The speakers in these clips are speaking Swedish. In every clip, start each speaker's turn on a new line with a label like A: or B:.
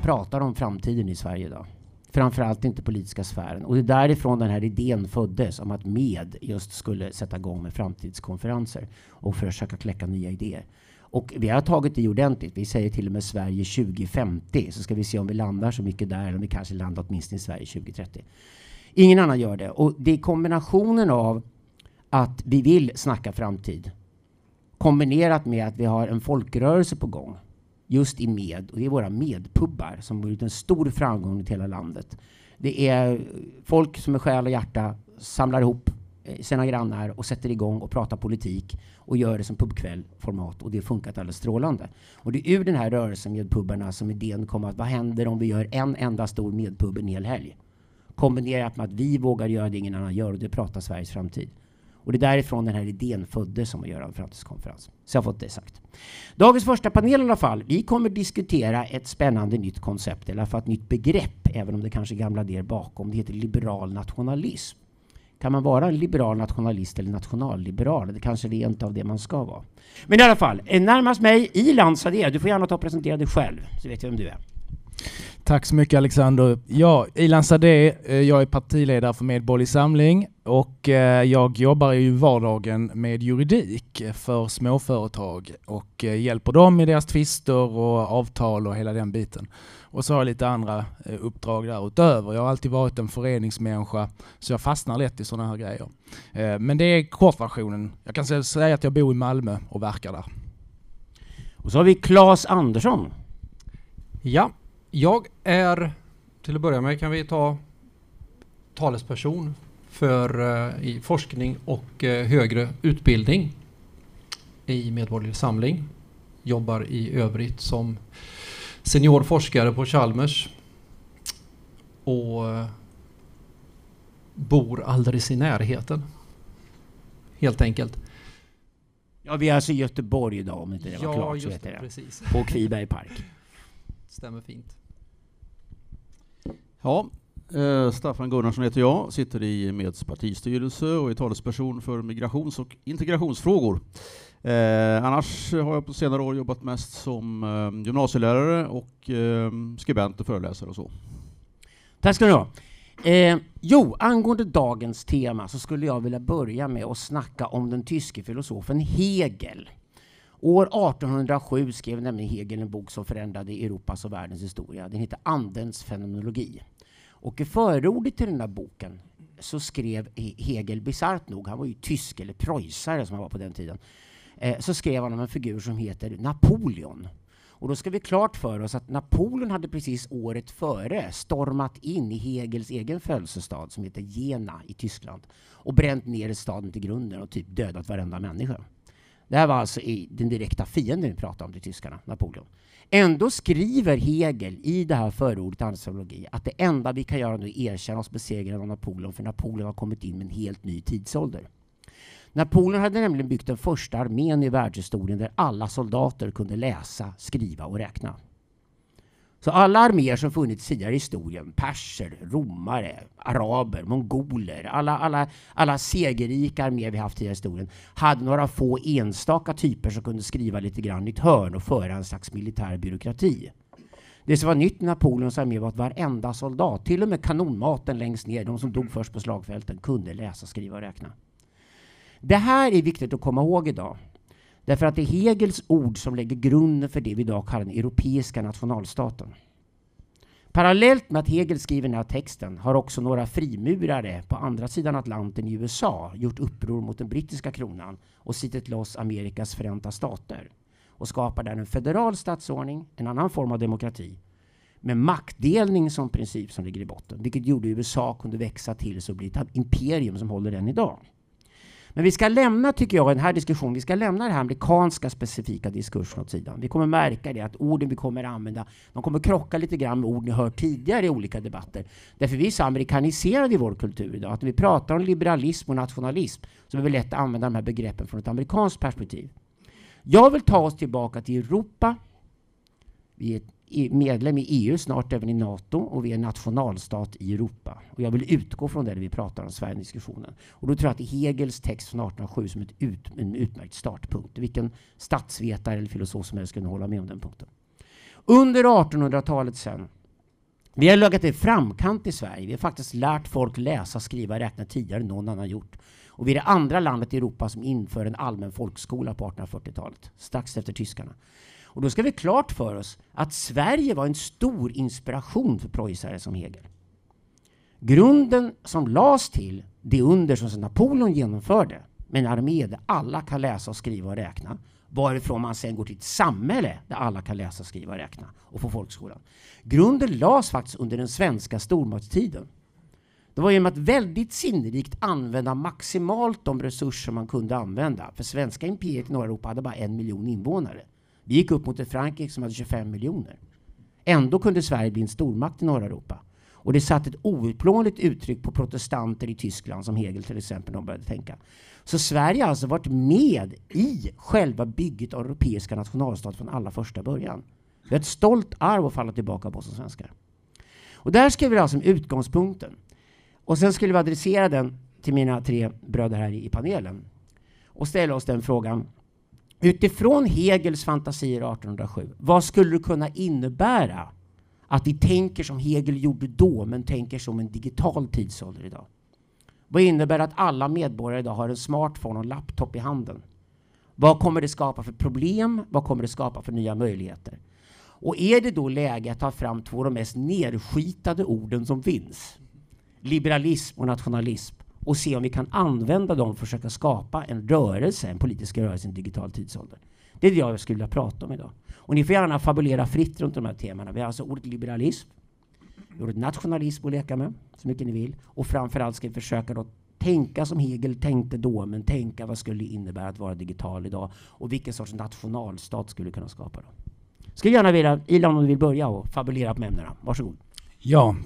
A: Man pratar om framtiden i Sverige idag. Framförallt inte politiska sfären. Och det är därifrån den här idén föddes om att MED just skulle sätta igång med framtidskonferenser och försöka kläcka nya idéer. Och vi har tagit i ordentligt. Vi säger till och med Sverige 2050. Så ska vi se om vi landar så mycket där eller om vi kanske landar åtminstone i Sverige 2030. Ingen annan gör det. Och det är kombinationen av att vi vill snacka framtid kombinerat med att vi har en folkrörelse på gång just i med. Och det är våra medpubbar som har blivit en stor framgång i hela landet. Det är folk som med själ och hjärta samlar ihop eh, sina grannar och sätter igång och pratar politik och gör det som pubkväll-format och det har funkat alldeles strålande. Och det är ur den här rörelsen med pubbarna som idén kom att vad händer om vi gör en enda stor medpub en hel helg? Kombinerat med att vi vågar göra det ingen annan gör och det pratar Sveriges framtid. Och det är därifrån den här idén föddes om att göra en framtidskonferens. Så jag har fått det sagt. Dagens första panel i alla fall. Vi kommer diskutera ett spännande nytt koncept, eller i alla fall ett nytt begrepp, även om det kanske är gamla idéer bakom. Det heter liberal nationalism. Kan man vara en liberal nationalist eller nationalliberal? Det kanske är rent av det man ska vara. Men i alla fall, eh, närmast mig, i Sadeh. Du får gärna ta och presentera dig själv, så vet jag vem du är.
B: Tack så mycket Alexander. Ja, Ilan Sadeh, eh, jag är partiledare för Medborgerlig Samling och eh, jag jobbar i vardagen med juridik för småföretag och eh, hjälper dem i deras tvister och avtal och hela den biten. Och så har jag lite andra uppdrag därutöver. Jag har alltid varit en föreningsmänniska så jag fastnar lätt i sådana här grejer. Men det är kortversionen. Jag kan säga att jag bor i Malmö och verkar där.
A: Och så har vi Claes Andersson.
C: Ja, jag är, till att börja med kan vi ta talesperson för uh, i forskning och uh, högre utbildning i Medborgerlig Samling. Jobbar i övrigt som senior forskare på Chalmers och uh, bor alldeles i närheten. Helt enkelt.
A: Ja, vi är alltså i Göteborg idag om inte det var
C: ja,
A: klart.
C: Så heter det. Precis.
A: På Kviberg park.
C: Stämmer fint.
D: Ja, eh, Staffan Gunnarsson heter jag, sitter i Meds partistyrelse och är talesperson för migrations och integrationsfrågor. Eh, annars har jag på senare år jobbat mest som eh, gymnasielärare och eh, skribent och föreläsare och så.
A: Tack ska du ha. Eh, jo, angående dagens tema så skulle jag vilja börja med att snacka om den tyske filosofen Hegel. År 1807 skrev nämligen Hegel en bok som förändrade Europas och världens historia. Den heter Andens fenomenologi. Och i förordet till den här boken så skrev Hegel, bisarrt nog, han var ju tysk eller preussare som han var på den tiden, eh, så skrev han om en figur som heter Napoleon. Och då ska vi klart för oss att Napoleon hade precis året före stormat in i Hegels egen födelsestad som heter Jena i Tyskland och bränt ner staden till grunden och typ dödat varenda människa. Det här var alltså i den direkta fienden vi pratade om, de tyskarna, Napoleon. Ändå skriver Hegel i det här förordet anthropologi att det enda vi kan göra nu är att erkänna oss besegrade av Napoleon, för Napoleon har kommit in med en helt ny tidsålder. Napoleon hade nämligen byggt den första armén i världshistorien där alla soldater kunde läsa, skriva och räkna. Så alla arméer som funnits tidigare i historien, perser, romare, araber, mongoler, alla, alla, alla segerrika arméer vi haft tidigare i historien, hade några få enstaka typer som kunde skriva lite grann i ett hörn och föra en slags militär byråkrati. Det som var nytt i Napoleons armé var att varenda soldat, till och med kanonmaten längst ner, de som dog först på slagfälten, kunde läsa, skriva och räkna. Det här är viktigt att komma ihåg idag. Därför att det är Hegels ord som lägger grunden för det vi idag kallar den europeiska nationalstaten. Parallellt med att Hegel skriver den här texten har också några frimurare på andra sidan Atlanten i USA gjort uppror mot den brittiska kronan och sittit loss Amerikas förenta stater och skapar där en federal statsordning, en annan form av demokrati med maktdelning som princip som ligger i botten, vilket gjorde USA kunde växa till så bli ett imperium som håller än idag. Men vi ska lämna, tycker jag, den här diskussionen, vi ska lämna den här amerikanska specifika diskursen åt sidan. Vi kommer märka det att orden vi kommer använda, de kommer krocka lite grann med ord ni hört tidigare i olika debatter. Därför vi är så amerikaniserade i vår kultur idag, att när vi pratar om liberalism och nationalism så är det lätt att använda de här begreppen från ett amerikanskt perspektiv. Jag vill ta oss tillbaka till Europa. Vi är medlem i EU, snart även i NATO och vi är nationalstat i Europa. Och jag vill utgå från det när vi pratar om Sverigediskussionen. Och då tror jag att Hegels text från 1807 som ett ut, en utmärkt startpunkt. Vilken statsvetare eller filosof som helst kunde hålla med om den punkten. Under 1800-talet sen, vi har legat i framkant i Sverige. Vi har faktiskt lärt folk läsa, skriva räkna tidigare än någon annan gjort. Och vi är det andra landet i Europa som inför en allmän folkskola på 1840-talet, strax efter tyskarna. Och då ska vi klart för oss att Sverige var en stor inspiration för preussare som Hegel. Grunden som lades till det under som Napoleon genomförde med en armé där alla kan läsa och skriva och räkna varifrån man sen går till ett samhälle där alla kan läsa, skriva och räkna och få folkskolan. Grunden lades faktiskt under den svenska stormaktstiden. Det var genom att väldigt sinnrikt använda maximalt de resurser man kunde använda. För svenska imperiet i norra Europa hade bara en miljon invånare. Vi gick upp mot ett Frankrike som hade 25 miljoner. Ändå kunde Sverige bli en stormakt i norra Europa. Och det satte ett outplånligt uttryck på protestanter i Tyskland, som Hegel till exempel de började tänka. Så Sverige har alltså varit med i själva bygget av europeiska nationalstat från allra första början. Vi har ett stolt arv att falla tillbaka på som svenskar. Och där skriver vi alltså om utgångspunkten. Och sen skulle vi adressera den till mina tre bröder här i panelen och ställa oss den frågan. Utifrån Hegels fantasier 1807, vad skulle det kunna innebära att vi tänker som Hegel gjorde då, men tänker som en digital tidsålder idag? Vad innebär att alla medborgare idag har en smartphone och en laptop i handen? Vad kommer det skapa för problem? Vad kommer det skapa för nya möjligheter? Och är det då läge att ta fram två av de mest nedskitade orden som finns? Liberalism och nationalism och se om vi kan använda dem för att försöka skapa en rörelse, en politisk rörelse i en digital tidsålder. Det är det jag skulle vilja prata om idag. Och ni får gärna fabulera fritt runt de här temana. Vi har alltså ordet liberalism, ordet nationalism att leka med, så mycket ni vill. Och framförallt ska vi försöka då tänka som Hegel tänkte då, men tänka vad skulle det innebära att vara digital idag och vilken sorts nationalstat skulle vi kunna skapa då? Skulle gärna vilja, Ilan om du vill börja och fabulera på ämnena. Varsågod.
B: Ja.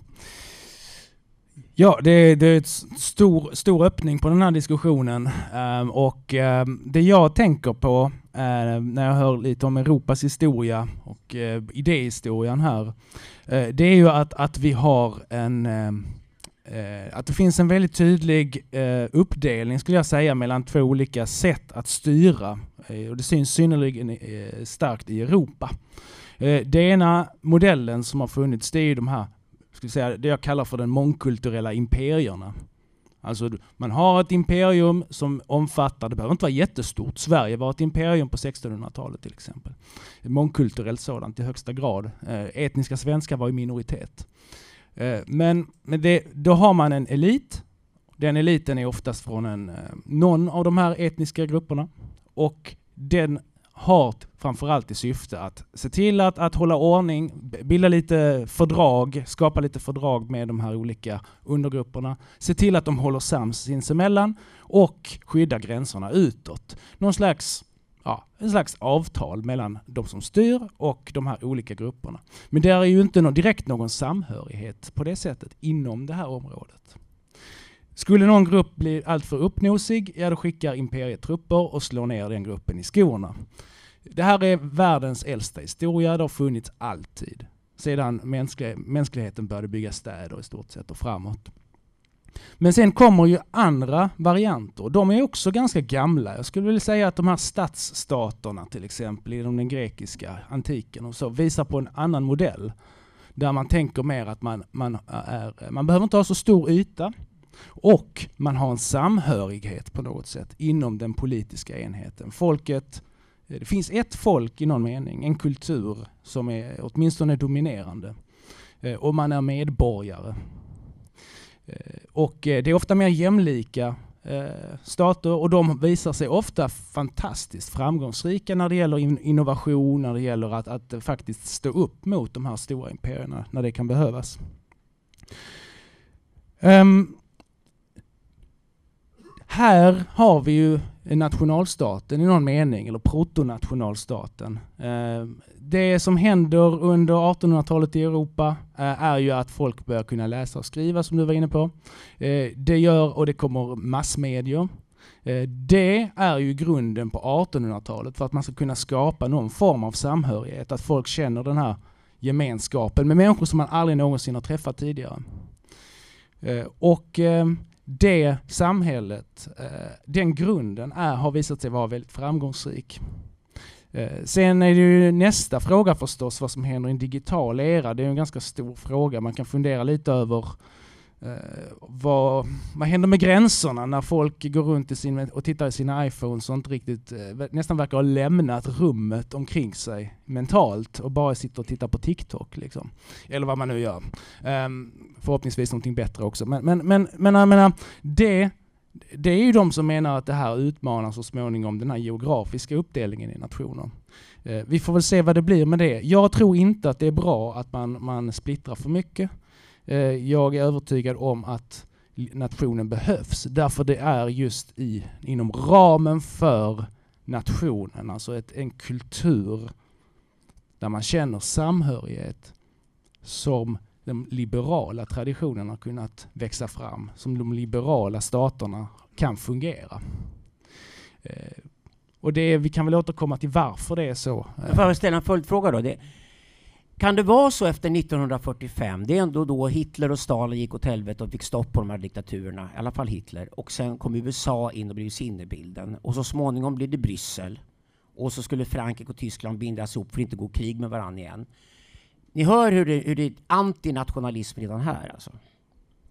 B: Ja, det, det är en stor, stor öppning på den här diskussionen um, och um, det jag tänker på uh, när jag hör lite om Europas historia och uh, idéhistorien här, uh, det är ju att, att vi har en eh, att det finns en väldigt tydlig uppdelning skulle jag säga mellan två olika sätt att styra och det syns synnerligen starkt i Europa. Den ena modellen som har funnits det är ju de här skulle säga, det jag kallar för den mångkulturella imperierna. Alltså man har ett imperium som omfattar, det behöver inte vara jättestort, Sverige var ett imperium på 1600-talet till exempel. Ett mångkulturellt sådant i högsta grad. Eh, etniska svenskar var i minoritet. Eh, men men det, då har man en elit. Den eliten är oftast från en, eh, någon av de här etniska grupperna. Och den har framförallt i syfte att se till att, att hålla ordning, bilda lite fördrag, skapa lite fördrag med de här olika undergrupperna, se till att de håller sams sinsemellan och skydda gränserna utåt. Någon slags ja, en slags avtal mellan de som styr och de här olika grupperna. Men det är ju inte någon, direkt någon samhörighet på det sättet inom det här området. Skulle någon grupp bli alltför uppnosig, ja då skickar imperiet trupper och slår ner den gruppen i skorna. Det här är världens äldsta historia, det har funnits alltid. Sedan mänskligheten började bygga städer i stort sett och framåt. Men sen kommer ju andra varianter. De är också ganska gamla. Jag skulle vilja säga att de här stadsstaterna till exempel inom den grekiska antiken och så visar på en annan modell. Där man tänker mer att man, man, är, man behöver inte ha så stor yta. Och man har en samhörighet på något sätt inom den politiska enheten. Folket, eh, det finns ett folk i någon mening, en kultur som är åtminstone dominerande. Eh, och man är medborgare. Eh, och det är ofta mer jämlika stater och de visar sig ofta fantastiskt framgångsrika när det gäller innovation, när det gäller att, att faktiskt stå upp mot de här stora imperierna när det kan behövas. Um, här har vi ju nationalstaten i någon mening, eller protonationalstaten. Eh, det som händer under 1800-talet i Europa eh, är ju att folk börjar kunna läsa och skriva, som du var inne på. Eh, det gör, och det kommer massmedier. Det är ju grunden på 1800-talet för att man ska kunna skapa någon form av samhörighet, att folk känner den här gemenskapen med människor som man aldrig någonsin har träffat tidigare. Och det samhället, eh, den grunden är, har visat sig vara väldigt framgångsrik. Eh, sen är det ju nästa fråga förstås vad som händer i en digital era. Det är en ganska stor fråga. Man kan fundera lite över Eh, Eh, vad, vad händer med gränserna när folk går runt i sin, och tittar i sina iPhones och inte riktigt, eh, nästan verkar ha lämnat rummet omkring sig mentalt och bara sitter och tittar på TikTok. Liksom. Eller vad man nu gör. Um, förhoppningsvis någonting bättre också. Men, men, men, men jag menar, det, det är ju de som menar att det här utmanar så småningom den här geografiska uppdelningen i nationer. Uh, vi får väl se vad det blir med det. Jag tror inte att det är bra att man, man splittrar för mycket. Eh, jag är övertygad om att nationen behövs. Därför det är just i, inom ramen för nationen, alltså ett, en kultur där man känner samhörighet som de liberala traditionerna har kunnat växa fram, som de liberala staterna kan fungera. Eh, och det, vi kan väl återkomma till varför det är så.
A: Får Jag ställa en följdfråga då. Det, kan det vara så efter 1945, det är ändå då Hitler och Stalin gick åt helvete och fick stopp på de här diktaturerna, i alla fall Hitler, och sen kom USA in och blev sinnebilden. Och så småningom blev det Bryssel. Och så skulle Frankrike och Tyskland bindas ihop för att inte gå krig med varandra igen. Ni hör hur det, hur det är antinationalism redan här alltså.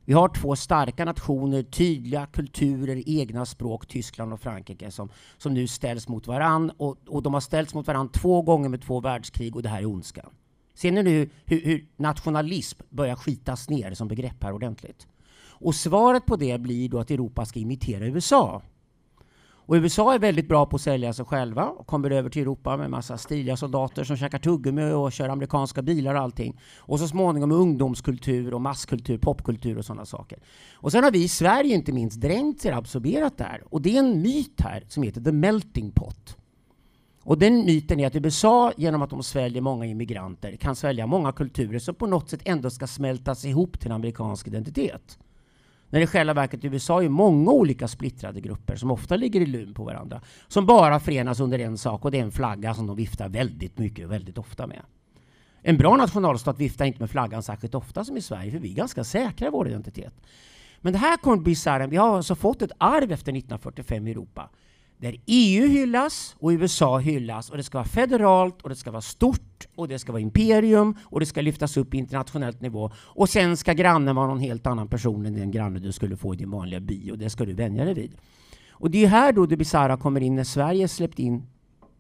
A: Vi har två starka nationer, tydliga kulturer, egna språk, Tyskland och Frankrike, som, som nu ställs mot varann. Och, och de har ställts mot varann två gånger med två världskrig och det här är ondskan. Ser ni nu hur, hur nationalism börjar skitas ner som begrepp här ordentligt? Och svaret på det blir då att Europa ska imitera USA. Och USA är väldigt bra på att sälja sig själva och kommer över till Europa med massa stiliga soldater som käkar tuggummi och kör amerikanska bilar och allting. Och så småningom ungdomskultur och masskultur, popkultur och sådana saker. Och sen har vi i Sverige inte minst dränkt sig absorberat det här. Och det är en myt här som heter the melting pot. Och den myten är att USA, genom att de sväljer många immigranter, kan svälja många kulturer som på något sätt ändå ska smältas ihop till en amerikansk identitet. När i själva verket i USA är många olika splittrade grupper som ofta ligger i lun på varandra, som bara förenas under en sak och det är en flagga som de viftar väldigt mycket och väldigt ofta med. En bra nationalstat viftar inte med flaggan särskilt ofta som i Sverige, för vi är ganska säkra i vår identitet. Men det här kommer bli bisarren. Vi har alltså fått ett arv efter 1945 i Europa där EU hyllas och USA hyllas och det ska vara federalt och det ska vara stort och det ska vara imperium och det ska lyftas upp internationellt nivå och sen ska grannen vara någon helt annan person än den granne du skulle få i din vanliga by och det ska du vänja dig vid. Och det är här då det bisarra kommer in när Sverige släppt in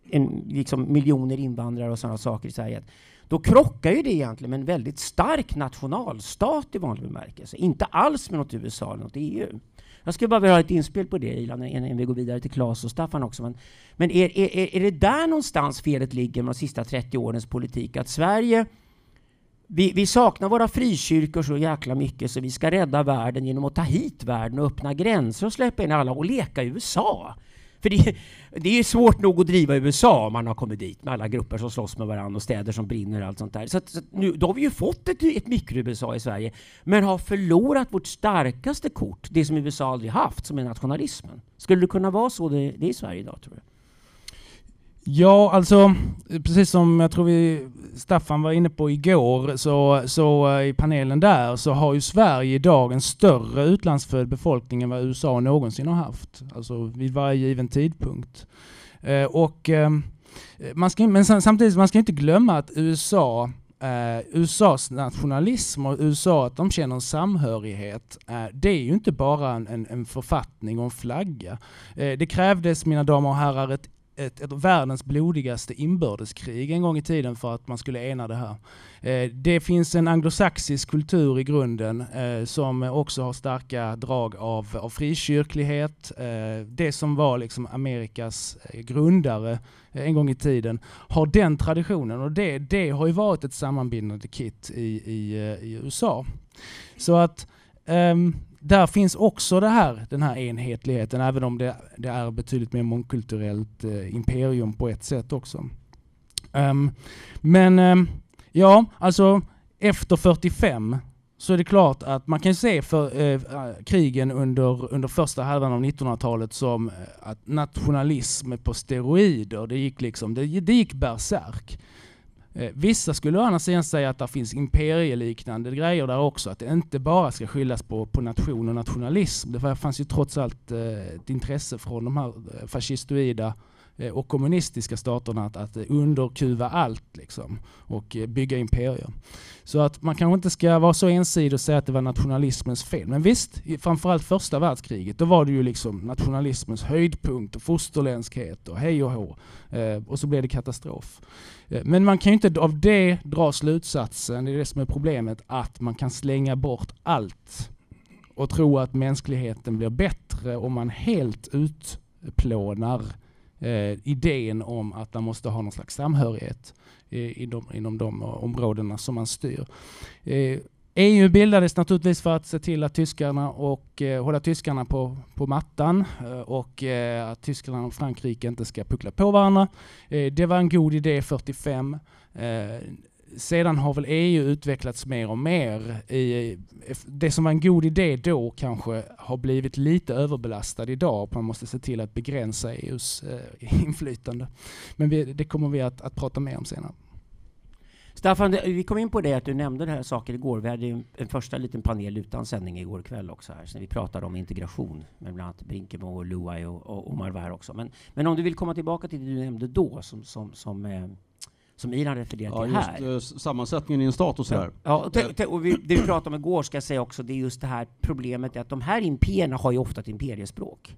A: en, liksom miljoner invandrare och sådana saker i Sverige. Då krockar ju det egentligen med en väldigt stark nationalstat i vanlig bemärkelse. Inte alls med något USA eller något EU. Jag skulle bara vilja ha ett inspel på det Ilan, innan vi går vidare till Claes och Staffan också. Men, men är, är, är det där någonstans felet ligger med de sista 30 årens politik? Att Sverige vi, vi, saknar våra frikyrkor så jäkla mycket så vi ska rädda världen genom att ta hit världen och öppna gränser och släppa in alla och leka i USA. För det, det är svårt nog att driva USA om man har kommit dit med alla grupper som slåss med varandra och städer som brinner och allt sånt där. Så, att, så att nu, då har vi ju fått ett, ett mikro-USA i Sverige, men har förlorat vårt starkaste kort, det som USA aldrig haft, som är nationalismen. Skulle det kunna vara så det, det är i Sverige idag, tror du?
B: Ja, alltså precis som jag tror vi Staffan var inne på igår, så, så eh, i panelen där, så har ju Sverige idag en större utlandsfödd befolkning än vad USA någonsin har haft. Alltså vid varje given tidpunkt. Eh, och eh, man ska, men samtidigt, man ska inte glömma att USA eh, USAs nationalism och USA, att de känner en samhörighet, eh, det är ju inte bara en, en författning och en flagga. det krävdes, mina damer och herrar, ett ett, ett världens blodigaste inbördeskrig en gång i tiden för att man skulle ena det här. Eh, det finns en anglosaxisk kultur i grunden eh, som också har starka drag av, av frikyrklighet. Eh, det som var liksom Amerikas eh, grundare eh, en gång i tiden har den traditionen och det, det har ju varit ett sammanbindande kit i, i, eh, i USA. Så att um, där finns också det här, den här enhetligheten, även om det, det är betydligt mer mångkulturellt eh, imperium på ett sätt också. Um, men um, ja, alltså efter 45 så är det klart att man kan se för eh, eh, krigen under, under första halvan av 1900-talet som eh, att nationalism på steroider, det gick liksom, det, det gick bärsärk. Eh, vissa skulle å andra sidan säga att det finns imperieliknande grejer där också, att det inte bara ska skyllas på, på nation och nationalism. Det fanns ju trots allt eh, ett intresse från de här eh, fascistoida och kommunistiska staterna att, att underkuva allt liksom, och bygga imperier. Så att man kanske inte ska vara så ensidig och säga att det var nationalismens fel. Men visst, framförallt första världskriget, då var det ju liksom nationalismens höjdpunkt och fosterländskhet och hej och hå. Eh, och så blev det katastrof. Eh, men man kan ju inte av det dra slutsatsen, det är det som är problemet, att man kan slänga bort allt och tro att mänskligheten blir bättre om man helt utplånar eh, idén om att man måste ha någon slags samhörighet eh, inom, inom de områdena som man styr. Eh, EU bildades naturligtvis för att se till att tyskarna och eh, hålla tyskarna på, på mattan eh, och eh, att Tyskland och Frankrike inte ska puckla på varandra. Eh, det var en god idé 45 eh, sedan har väl EU utvecklats mer och mer. I, eh, det som var en god idé då kanske har blivit lite överbelastad idag. Man måste se till att begränsa EUs eh, inflytande. Men vi, det kommer vi att, att prata mer om senare.
A: Staffan, vi kom in på det att du nämnde det här saker igår. Vi hade en, en första liten panel utan sändning igår kväll också här, så vi pratade om integration med bland annat Brinkemo och Luai och, och Omar var här också. Men, men om du vill komma tillbaka till det du nämnde då som, som, som eh, som Iran refererar
D: ja,
A: till här.
D: Just, uh, sammansättningen i en stat och sådär.
A: Ja, och, och vi, det vi pratade om igår ska jag säga också, det är just det här problemet att de här imperierna har ju ofta ett imperiespråk.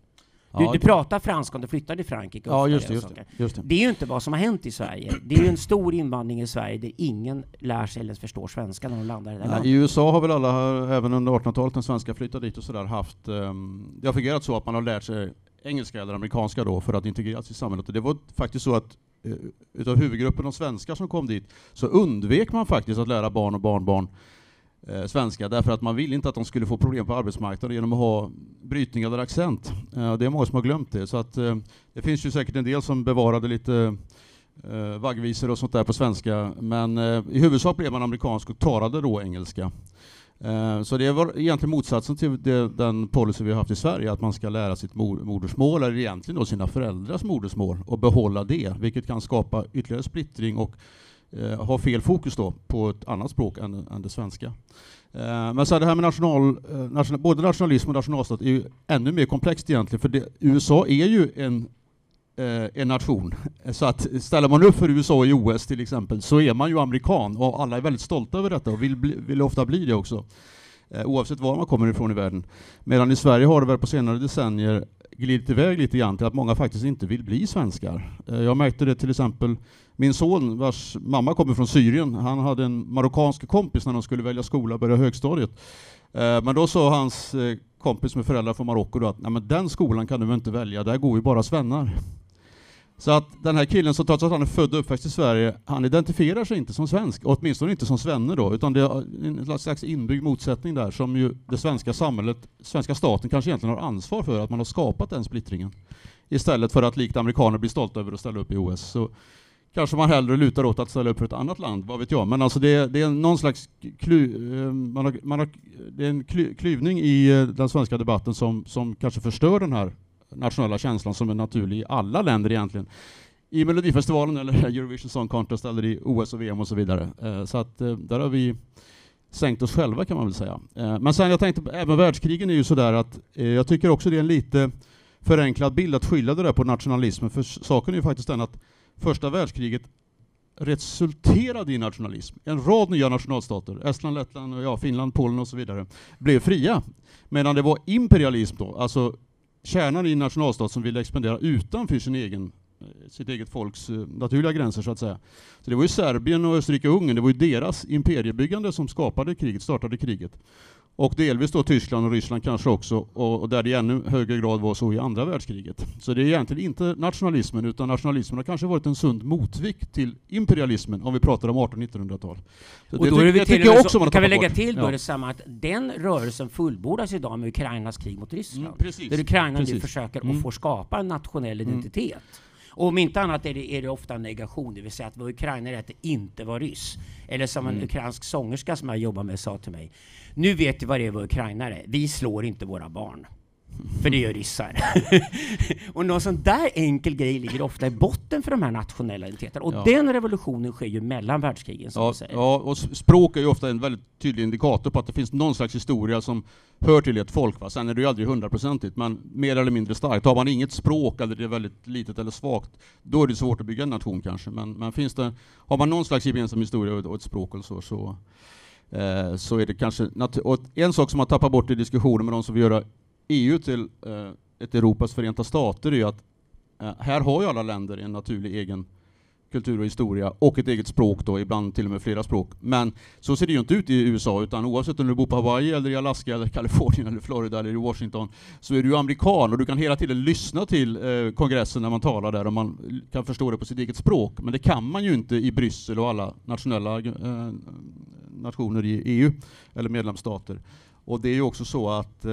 A: Du, ja, du pratar franska om du flyttar till Frankrike.
D: Ja, just det, just det, just
A: det. det är ju inte vad som har hänt i Sverige. Det är ju en stor invandring i Sverige där ingen lär sig eller förstår svenska när de landar i det
D: ja, I USA har väl alla, även under 1800-talet, när svenskar flyttade dit och sådär, haft... Um, det har fungerat så att man har lärt sig engelska eller amerikanska då för att integreras i samhället. Och det var faktiskt så att Eh, utav huvudgruppen av svenskar som kom dit, så undvek man faktiskt att lära barn och barnbarn eh, svenska, därför att man ville inte att de skulle få problem på arbetsmarknaden genom att ha brytning eller accent. Eh, det är många som har glömt det, så att eh, det finns ju säkert en del som bevarade lite eh, vaggvisor och sånt där på svenska, men eh, i huvudsak blev man amerikansk och talade då engelska. Eh, så det var egentligen motsatsen till det, den policy vi har haft i Sverige, att man ska lära sitt modersmål, eller egentligen då sina föräldrars modersmål, och behålla det, vilket kan skapa ytterligare splittring och Eh, har fel fokus då på ett annat språk än, än det svenska. Eh, men så det här med national, eh, national, både nationalism och nationalstat är ju ännu mer komplext egentligen, för det, USA är ju en en nation. Så att ställer man upp för USA i OS till exempel så är man ju amerikan och alla är väldigt stolta över detta och vill, bli, vill ofta bli det också. Oavsett var man kommer ifrån i världen. Medan i Sverige har det väl på senare decennier glidit iväg lite grann till att många faktiskt inte vill bli svenskar. Eh, jag märkte det till exempel min son vars mamma kommer från Syrien, han hade en marockansk kompis när de skulle välja skola och börja högstadiet. Eh, men då sa hans eh, kompis med föräldrar från Marocko att Nej, men den skolan kan du inte välja, där går ju bara svennar. Så att den här killen, som trots att han är född och uppväxt i Sverige, han identifierar sig inte som svensk, åtminstone inte som svenne då, utan det är en slags inbyggd motsättning där som ju det svenska samhället, svenska staten kanske egentligen har ansvar för, att man har skapat den splittringen. Istället för att likt amerikaner bli stolta över att ställa upp i OS. Så kanske man hellre lutar åt att ställa upp för ett annat land, vad vet jag. Men alltså det, det är någon slags klu, eh, man har, man har, det är en klyvning i eh, den svenska debatten som, som kanske förstör den här nationella känslan som är naturlig i alla länder egentligen. I Melodifestivalen eller Eurovision Song Contest eller i OS och VM och så vidare. Eh, så att eh, där har vi sänkt oss själva kan man väl säga. Eh, men sen jag tänkte, även världskrigen är ju sådär att jag tycker också det är en lite förenklad bild att skylla det där på nationalismen, för saken är ju faktiskt den att första världskriget resulterade i nationalism. En rad nya nationalstater, Estland, Lettland, ja, Finland, Polen och så vidare, blev fria. Medan det var imperialism då, alltså kärnan i en nationalstat som ville expandera utanför sin egen, eh, sitt eget folks eh, naturliga gränser så att säga. Så det var ju Serbien och Österrike-Ungern, det var ju deras imperiebyggande som skapade kriget, startade kriget. Och delvis då Tyskland och Ryssland kanske också, och, och där det i ännu högre grad var så i andra världskriget. Så det är egentligen inte nationalismen, utan nationalismen har kanske varit en sund motvikt till imperialismen, om vi pratar om 1800-1900-tal.
A: Och då det, det tycker jag också man kan vi lägga bort. till då ja. detsamma att den rörelsen fullbordas idag med Ukrainas krig mot Ryssland. Mm, precis, där Ukraina precis. nu försöker mm. att få skapa en nationell mm. identitet. Mm. Och om inte annat är det, är det ofta en negation, det vill säga att vara ukrainare är att inte vara ryss. Eller som en mm. ukrainsk sångerska som jag jobbar med sa till mig. Nu vet du vad det är vara ukrainare. Vi slår inte våra barn. För det gör ryssar. och någon sån där enkel grej ligger ofta i botten för de här nationella identiteterna. Och
D: Ja.
A: den revolutionen sker ju mellan världskrigen, som
D: Ja,
A: säger.
D: ja, och språk är ju ofta en väldigt tydlig indikator på att det finns någon slags historia som hör till ett folk. Va? Sen är det ju aldrig hundraprocentigt, men mer eller mindre starkt. Har man inget språk, eller det är väldigt litet eller svagt, då är det svårt att bygga en nation kanske. Men, men finns det, har man någon slags gemensam historia och ett- och ett språk och så, så, eh, så är det kanske... Och en sak som man tappar bort i diskussionen med de som vill göra EU till eh, ett Europas förenta stater är ju att eh, här har ju alla länder en naturlig egen kultur och historia och ett eget språk då, ibland till och med flera språk. Men så ser det ju inte ut i USA, utan oavsett om du bor på Hawaii, eller i Alaska, eller Kalifornien, eller Florida, eller i Washington, så är du amerikan och du kan hela tiden lyssna till eh, kongressen när man talar där och man kan förstå det på sitt eget språk. Men det kan man ju inte i Bryssel och alla nationella eh, nationer i EU, eller medlemsstater. Och det är ju också så att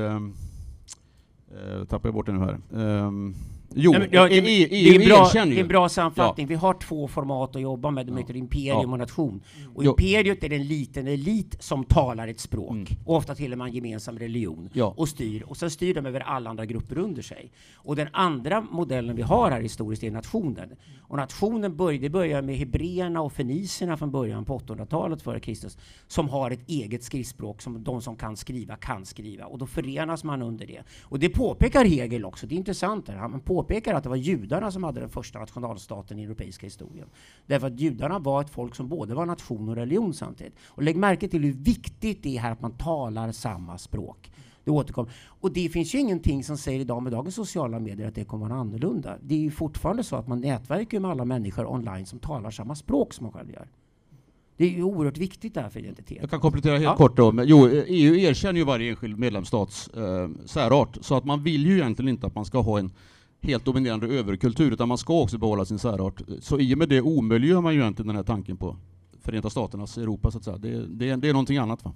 D: Eh, eh tappar jag bort det nu här. Ehm, jo,
A: Nej, men, ja,
D: E-
A: det,
D: E-
A: det, är en
D: EU
A: bra, det är en bra sammanfattning. Vi har två format att jobba med. De
D: Ja.
A: heter imperium
D: Ja.
A: och nation. Och
D: Jo.
A: imperiet är en liten elit som talar ett språk.
D: Mm.
A: Och ofta till och med en gemensam religion.
D: Ja.
A: Och styr. Och sen styr de över alla andra grupper under sig. Och den andra modellen vi har här historiskt är nationen. Och nationen började, börjar med hebreerna och fenicierna från början på 800-talet före Kristus. Som har ett eget skriftspråk som de som kan skriva kan skriva. Och då förenas man under det. Och det påpekar Hegel också. Det är intressant här. Han påpekar att det var judarna som hade den första nationalstaten i europeiska historien. Därför att judarna var ett folk som både var nation och religion samtidigt. Och lägg märke till hur viktigt det är här att man talar samma språk. Det återkommer. Och det finns ju ingenting som säger idag med dagens sociala medier att det kommer vara annorlunda. Det är ju fortfarande så att man nätverkar med alla människor online som talar samma språk som man själv gör. Det är ju oerhört viktigt där för identitet.
D: Jag kan komplettera helt
A: Ja.
D: kort då. Men, jo, EU erkänner ju varje enskild medlemsstats eh, särart, så att man vill ju egentligen inte att man ska ha en helt dominerande överkultur, utan man ska också behålla sin särart. Så i och med det omöjliggör man ju egentligen den här tanken på Förenta Staternas Europa, så att säga. Det, det, det är någonting annat va?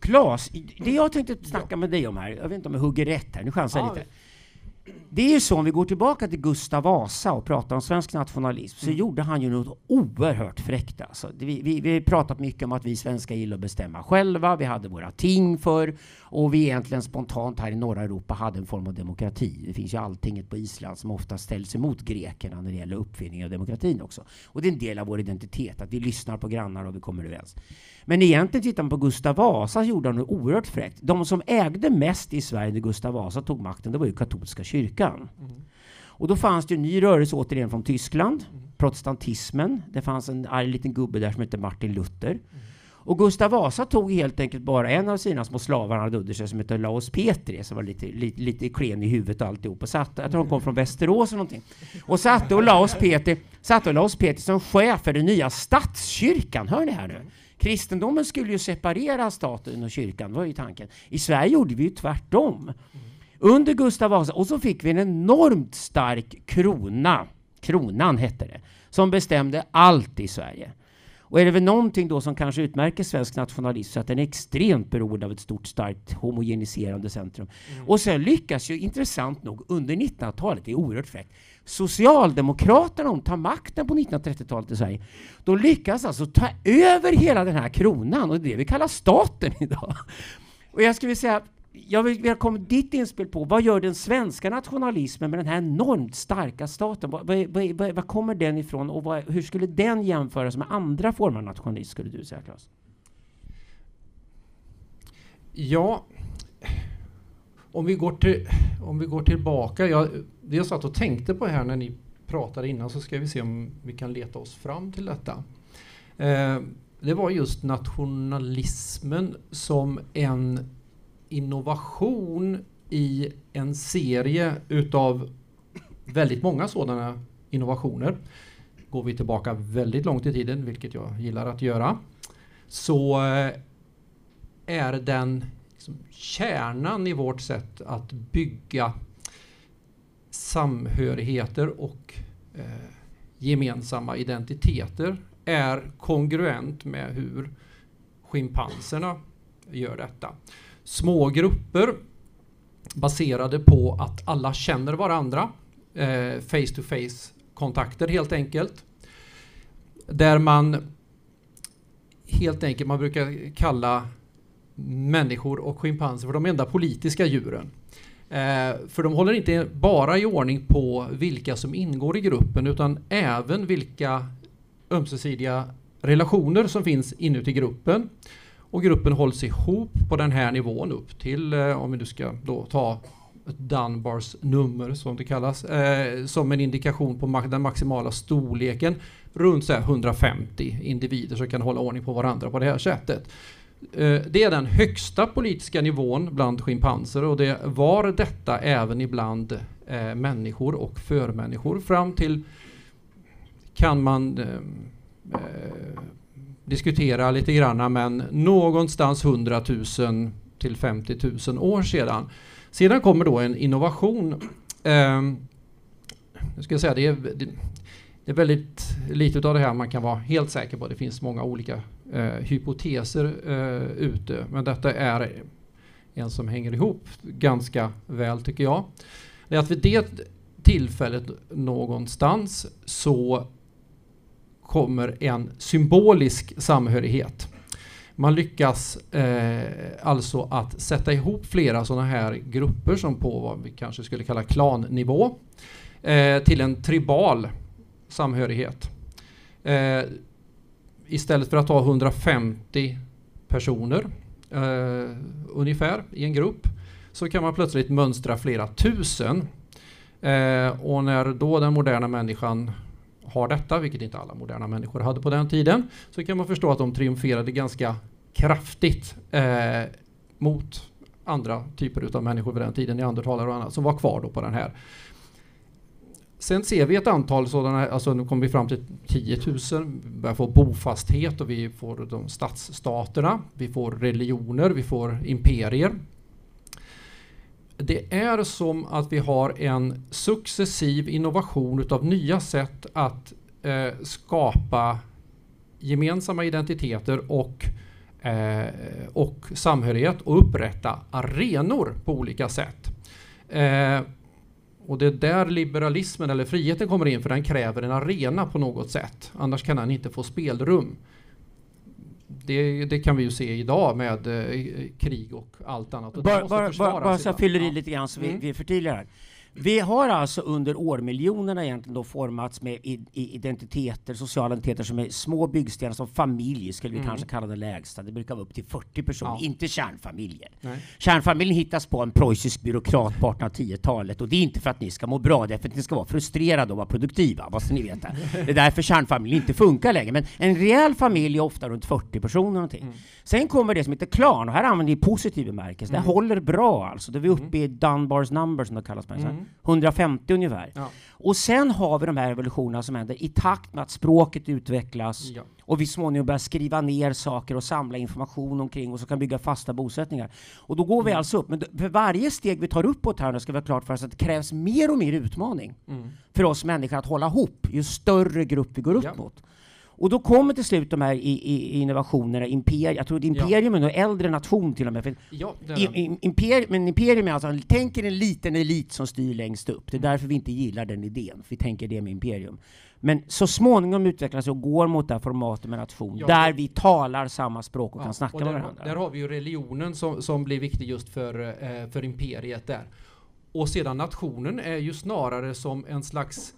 A: Klas, det jag tänkte snacka med dig om här, jag vet inte om jag hugger rätt här, nu chansar jag
C: Ja,
A: lite. Det är ju så, om vi går tillbaka till Gustav Vasa och pratar om svensk nationalism, så gjorde han ju något oerhört fräckt. Alltså. Vi, vi, vi har pratat mycket om att vi svenskar gillar att bestämma själva, vi hade våra ting för och vi egentligen spontant här i norra Europa hade en form av demokrati. Det finns ju alltinget på Island som ofta ställs emot grekerna när det gäller uppfinningen av demokratin också. Och det är en del av vår identitet, att vi lyssnar på grannar och vi kommer överens. Men egentligen tittar man på Gustav Vasa gjorde han något oerhört fräckt. De som ägde mest i Sverige när Gustav Vasa tog makten, det var ju katolska kyrkan. Och då fanns det en ny rörelse återigen från Tyskland, protestantismen. Det fanns en arg liten gubbe där som hette Martin Luther. Och Gustav Vasa tog helt enkelt bara en av sina små slavar han hade under sig som hette Laos Petri som var lite, lite, lite klen i huvudet och alltihop. Och satte, jag tror han kom från Västerås eller någonting. Och satte Olaus Petri, satte Olaus Petri som chef för den nya statskyrkan. Hör ni här nu? Kristendomen skulle ju separera staten och kyrkan, var ju tanken. I Sverige gjorde vi ju tvärtom. Under Gustav Vasa, och så fick vi en enormt stark krona, kronan hette det, som bestämde allt i Sverige. Och är det väl någonting då som kanske utmärker svensk nationalism så att den är extremt beroende av ett stort, starkt homogeniserande centrum. Och sen lyckas ju intressant nog under 1900-talet, det är oerhört fräckt, Socialdemokraterna de tar makten på 1930-talet i Sverige. De lyckas alltså ta över hela den här kronan och det är det vi kallar staten idag. Och jag skulle säga, jag vill välkomna ditt inspel på vad gör den svenska nationalismen med den här enormt starka staten? Vad, vad, vad, vad, vad kommer den ifrån och vad, hur skulle den jämföras med andra former av nationalism, skulle du säga Claes?
C: Ja, om vi går, till, om vi går tillbaka. Jag, det jag satt och tänkte på här när ni pratade innan så ska vi se om vi kan leta oss fram till detta. Eh, det var just nationalismen som en innovation i en serie utav väldigt många sådana innovationer. Går vi tillbaka väldigt långt i tiden, vilket jag gillar att göra, så eh, är den liksom kärnan i vårt sätt att bygga samhörigheter och eh, gemensamma identiteter är kongruent med hur schimpanserna gör detta. Små grupper baserade på att alla känner varandra, eh, face to face kontakter helt enkelt. Där man helt enkelt, man brukar kalla människor och schimpanser för de enda politiska djuren. Eh, för de håller inte bara i ordning på vilka som ingår i gruppen utan även vilka ömsesidiga relationer som finns inuti gruppen. Och gruppen hålls ihop på den här nivån upp till, eh, om vi nu ska då ta ett Dunbars nummer som det kallas, eh, som en indikation på den maximala storleken. Runt så 150 individer som kan hålla ordning på varandra på det här sättet. Eh, det är den högsta politiska nivån bland schimpanser och det var detta även ibland eh, människor och förmänniskor fram till kan man eh, eh diskutera lite granna men någonstans 100 000 till 50 000 år sedan. Sedan kommer då en innovation. Eh, jag säga, det, är, det är väldigt lite av det här man kan vara helt säker på. Det finns många olika eh, hypoteser eh, ute. Men detta är en som hänger ihop ganska väl tycker jag. Det är att vid det tillfället någonstans så kommer en symbolisk samhörighet. Man lyckas eh, alltså att sätta ihop flera sådana här grupper som på vad vi kanske skulle kalla klannivå eh, till en tribal samhörighet. Eh, istället för att ha 150 personer eh, ungefär i en grupp så kan man plötsligt mönstra flera tusen. Eh, och när då den moderna människan har detta, vilket inte alla moderna människor hade på den tiden, så kan man förstå att de triumferade ganska kraftigt eh, mot andra typer av människor vid den tiden, neandertalare och annat, som var kvar då på den här Sen ser vi ett antal sådana, alltså nu kommer vi fram till 10 000, vi börjar få bofasthet och vi får de stadsstaterna, vi får religioner, vi får imperier. Det är som att vi har en successiv innovation utav nya sätt att eh, skapa gemensamma identiteter och, eh, och samhörighet och upprätta arenor på olika sätt. Eh, och det är där liberalismen eller friheten kommer in för den kräver en arena på något sätt. Annars kan den inte få spelrum. Det, det kan vi ju se idag med eh, krig och allt annat. Och
A: bara bara, bara, bara så jag fyller i lite grann så vi, mm. vi förtydligar. Vi har alltså under årmiljonerna egentligen då formats med identiteter, sociala identiteter som är små byggstenar som familj, skulle vi mm. kanske kalla det lägsta. Det brukar vara upp till 40 personer, ja. inte kärnfamiljer. Nej. Kärnfamiljen hittas på en preussisk byråkrat på 1810-talet och det är inte för att ni ska må bra, det är för att ni ska vara frustrerade och vara produktiva, måste ni veta. Det är därför kärnfamiljen inte funkar längre. Men en rejäl familj är ofta runt 40 personer någonting. Mm. Sen kommer det som heter klan, och här använder vi positiv bemärkelse. Mm. Det håller bra alltså. Det är vi uppe mm. i Dunbars number som det kallas på mm. 150 ungefär. Ja. Och sen har vi de här evolutionerna som händer i takt med att språket utvecklas ja. och vi småningom börjar skriva ner saker och samla information omkring och så kan bygga fasta bosättningar. Och då går vi mm. alltså upp. Men för varje steg vi tar uppåt här ska vi ha klart för oss att det krävs mer och mer utmaning mm. för oss människor att hålla ihop ju större grupp vi går upp ja. mot. Och då kommer till slut de här i, i, innovationerna, imperium, jag tror att imperium ja. är en äldre nation till och med. Ja, i, imperium, men imperium är alltså, tänk er en liten elit som styr längst upp. Det är därför vi inte gillar den idén, för vi tänker det med imperium. Men så småningom utvecklas det och går mot det här formatet med nation, ja, där vi talar samma språk och ja, kan snacka och där, med varandra.
C: Där har vi ju religionen som, som blir viktig just för, eh, för imperiet där. Och sedan nationen är ju snarare som en slags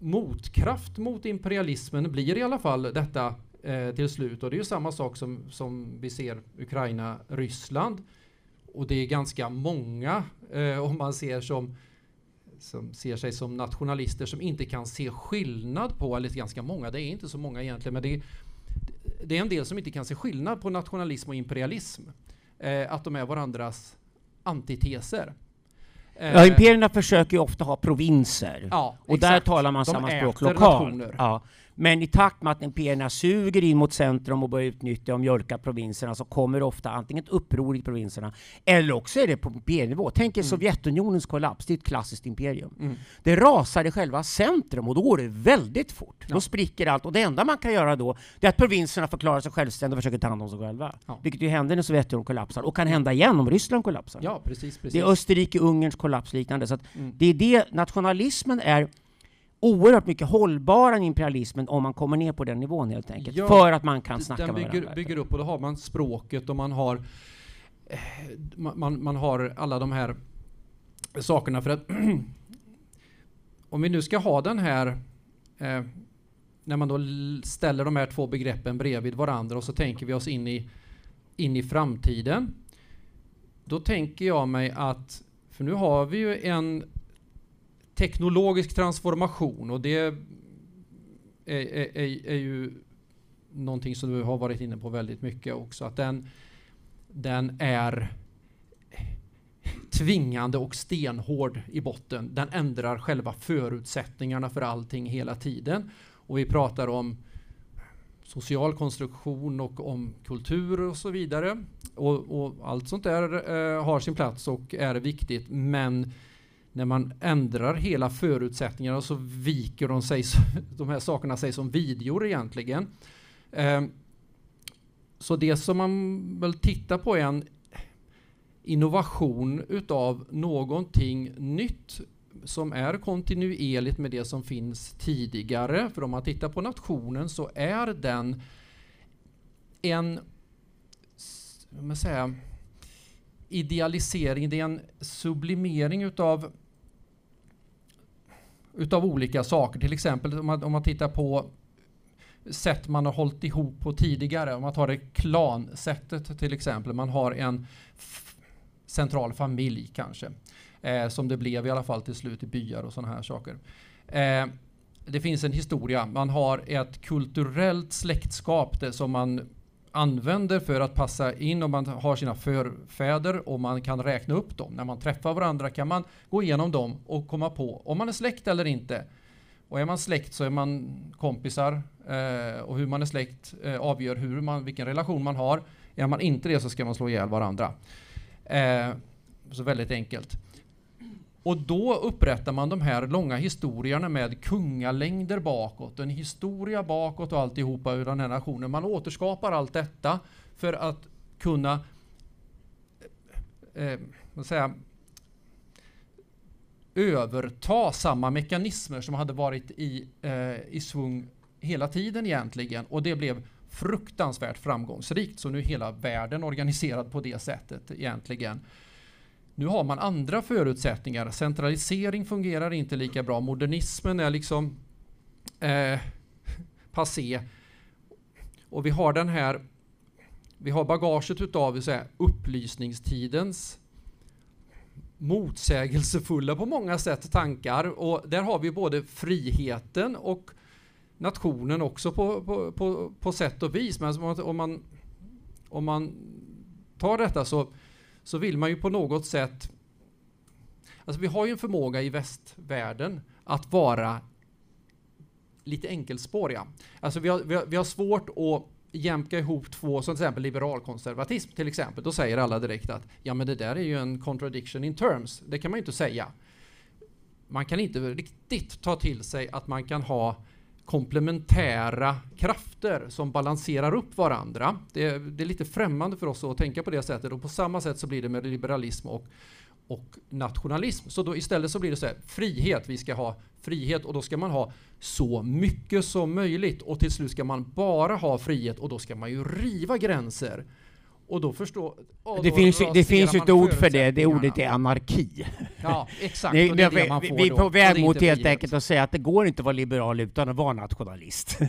C: motkraft mot imperialismen blir i alla fall detta eh, till slut. Och det är ju samma sak som, som vi ser Ukraina, Ryssland. Och det är ganska många, eh, om man ser som som ser sig som nationalister som inte kan se skillnad på, eller ganska många, det är inte så många egentligen, men det är, det är en del som inte kan se skillnad på nationalism och imperialism. Eh, att de är varandras antiteser.
A: Ja, imperierna försöker ju ofta ha provinser. Ja, och exakt. där talar man samma språk lokalt. Ja. Men i takt med att imperierna suger in mot centrum och börjar utnyttja och mjölka provinserna så kommer ofta antingen ett uppror i provinserna eller också är det på imperienivå. Tänk er mm. Sovjetunionens kollaps, det är ett klassiskt imperium. Mm. Det rasar i själva centrum och då går det väldigt fort. Ja. Då spricker allt och det enda man kan göra då är att provinserna förklarar sig självständiga och försöker ta hand om sig själva. Ja. Vilket ju hände när Sovjetunionen kollapsar och kan hända igen om Ryssland kollapsar.
C: Ja, precis, precis.
A: Det är Österrike-Ungerns kollaps liknande. Så mm. det är det, nationalismen är oerhört mycket hållbarare än imperialismen om man kommer ner på den nivån helt enkelt. Ja, för att man kan snacka
C: den
A: med
C: bygger, bygger upp och då har man språket och man har eh, man, man har alla de här sakerna. För att om vi nu ska ha den här eh, när man då ställer de här två begreppen bredvid varandra och så tänker vi oss in i, in i framtiden. Då tänker jag mig att, för nu har vi ju en teknologisk transformation och det är, är, är, är ju någonting som du har varit inne på väldigt mycket också. Att den, den är tvingande och stenhård i botten. Den ändrar själva förutsättningarna för allting hela tiden. Och vi pratar om social konstruktion och om kultur och så vidare. Och, och allt sånt där eh, har sin plats och är viktigt. Men när man ändrar hela förutsättningarna så viker de sig, de här sakerna sig som videor egentligen. Ehm, så det som man väl tittar på är en innovation utav någonting nytt som är kontinuerligt med det som finns tidigare. För om man tittar på nationen så är den en man säga, idealisering, det är en sublimering utav utav olika saker. Till exempel om man, om man tittar på sätt man har hållit ihop på tidigare. Om man tar det klansättet till exempel. Man har en central familj kanske. Eh, som det blev i alla fall till slut i byar och sådana här saker. Eh, det finns en historia. Man har ett kulturellt släktskap det, som man använder för att passa in och man har sina förfäder och man kan räkna upp dem. När man träffar varandra kan man gå igenom dem och komma på om man är släkt eller inte. Och är man släkt så är man kompisar eh, och hur man är släkt eh, avgör hur man, vilken relation man har. Är man inte det så ska man slå ihjäl varandra. Eh, så väldigt enkelt. Och då upprättar man de här långa historierna med kungalängder bakåt, en historia bakåt och alltihopa ur den här nationen. Man återskapar allt detta för att kunna eh, säga, överta samma mekanismer som hade varit i, eh, i svung hela tiden egentligen. Och det blev fruktansvärt framgångsrikt. Så nu är hela världen organiserad på det sättet egentligen. Nu har man andra förutsättningar. Centralisering fungerar inte lika bra. Modernismen är liksom eh, passé. Och vi har den här vi har bagaget utav säga, upplysningstidens motsägelsefulla på många sätt tankar och där har vi både friheten och nationen också på, på, på, på sätt och vis. Men om man, om man tar detta så så vill man ju på något sätt... Alltså vi har ju en förmåga i västvärlden att vara lite enkelspåriga. Alltså vi har, vi har, vi har svårt att jämka ihop två, som till exempel liberalkonservatism till exempel. Då säger alla direkt att ja men det där är ju en contradiction in terms. Det kan man ju inte säga. Man kan inte riktigt ta till sig att man kan ha komplementära krafter som balanserar upp varandra. Det är, det är, lite främmande för oss att tänka på det sättet och på samma sätt så blir det med liberalism och, och nationalism. Så då istället så blir det så här, frihet, vi ska ha frihet och då ska man ha så mycket som möjligt och till slut ska man bara ha frihet och då ska man ju riva gränser. Och då förstår...
A: Och det då finns, det finns ett ord för det, det ordet är anarki.
C: Ja, exakt. det, det,
A: det vi, vi är på väg mot helt enkelt att säga att det går inte att vara liberal utan att vara nationalist.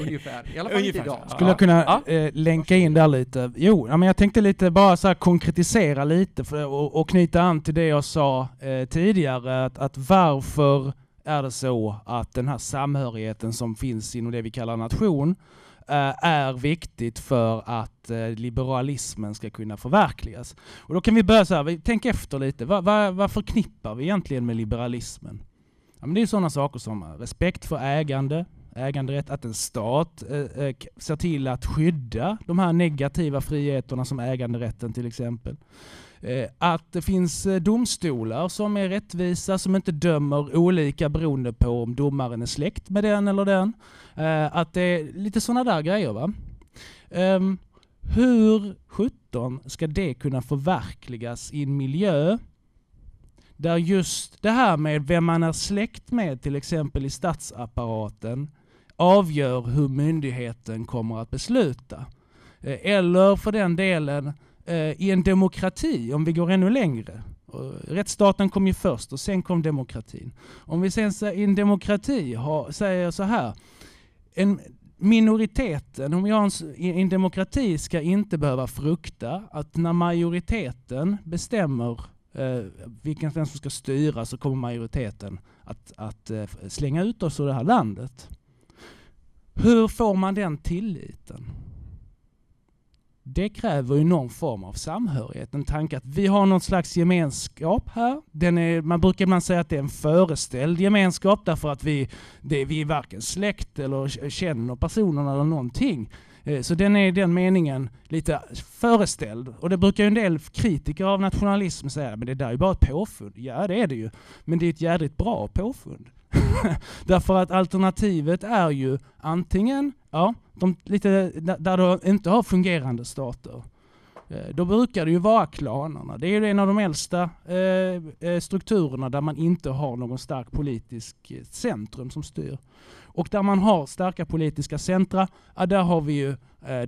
C: Ungefär, i alla fall inte idag.
B: Skulle jag kunna ja. eh, länka in där lite? Jo, men jag tänkte lite bara så konkretisera lite för, och, och, knyta an till det jag sa eh, tidigare, att, att varför är det så att den här samhörigheten som finns inom det vi kallar nation Eh, Eh, är viktigt för att eh, liberalismen ska kunna förverkligas. Och då kan vi börja så här, tänk efter lite. Vad, vad, vad förknippar vi egentligen med liberalismen? Ja, men det är sådana saker som eh, respekt för ägande, äganderätt, att en stat eh, eh, ser till att skydda de här negativa friheterna som äganderätten till exempel. Eh, att det finns eh, domstolar som är rättvisa, som inte dömer olika beroende på om domaren är släkt med den eller den. Eh, att det är lite sådana där grejer. va. Ehm, hur sjutton ska det kunna förverkligas i en miljö där just det här med vem man är släkt med, till exempel i statsapparaten, avgör hur myndigheten kommer att besluta. Eller för den delen Eh, i en demokrati, om vi går ännu längre, rättsstaten kom ju först och sen kom demokratin. Om vi sen i en demokrati har, säger så här, en, minoriteten, om jag har en, en demokrati, ska inte behöva frukta att när majoriteten bestämmer eh, vilken vem som ska styra så kommer majoriteten att, att eh, slänga ut oss ur det här landet. Hur får man den tilliten? Det kräver ju någon form av samhörighet, en tanke att vi har någon slags gemenskap här. Den är, man brukar ibland säga att det är en föreställd gemenskap därför att vi, det, vi är varken släkt eller känner personerna eller någonting. Eh, så den är i den meningen lite föreställd. Och det brukar ju en del kritiker av nationalism säga, men det där är ju bara ett påfund. Ja, det är det ju. Men det är ett jädrigt bra påfund. Därför att alternativet är ju antingen, ja, de, lite, där du inte har fungerande stater. Eh, då brukar det ju vara klanerna. Det är ju en av de äldsta eh, eh strukturerna där man inte har någon stark politisk eh, centrum som styr. Och där man har starka politiska centra, ja, där har vi ju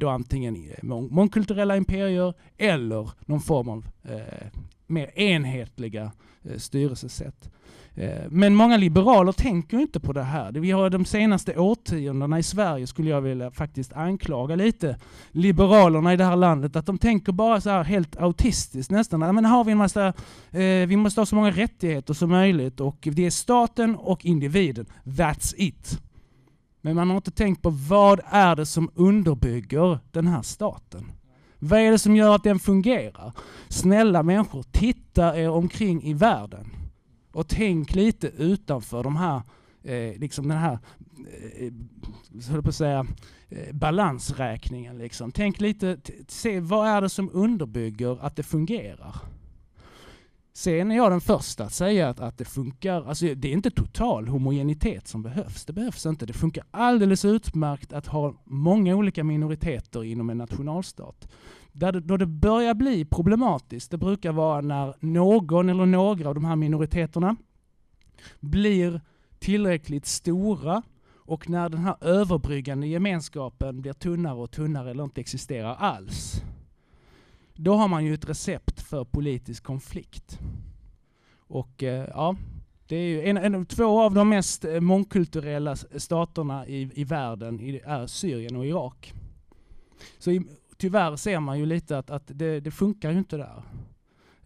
B: då antingen mångkulturella imperier eller någon form av eh, mer enhetliga eh, styrelsesätt. Eh, men många liberaler tänker inte på det här. Vi har de senaste årtiondena i Sverige, skulle jag vilja faktiskt anklaga lite liberalerna i det här landet, att de tänker bara så här helt autistiskt nästan. Men har vi en massa, eh, vi måste ha så många rättigheter som möjligt och det är staten och individen. That's it. Men man har inte tänkt på vad är det som underbygger den här staten? Vad är det som gör att den fungerar? Snälla människor, titta er omkring i världen. Och tänk lite utanför de här, eh, liksom den här, eh, på att säga, eh, balansräkningen. Liksom. Tänk lite, se vad är det som underbygger att det fungerar? Sen är jag den första att säga att, att det funkar, alltså det är inte total homogenitet som behövs. Det behövs inte. Det funkar alldeles utmärkt att ha många olika minoriteter inom en nationalstat. Där det, då det börjar bli problematiskt, det brukar vara när någon eller några av de här minoriteterna blir tillräckligt stora och när den här överbryggande gemenskapen blir tunnare och tunnare eller inte existerar alls. Då har man ju ett recept för politisk konflikt. Och eh, ja, det är ju en, en, två av de mest eh, mångkulturella staterna i, i världen är Syrien och Irak. Så i, tyvärr ser man ju lite att, att det, det funkar ju inte där.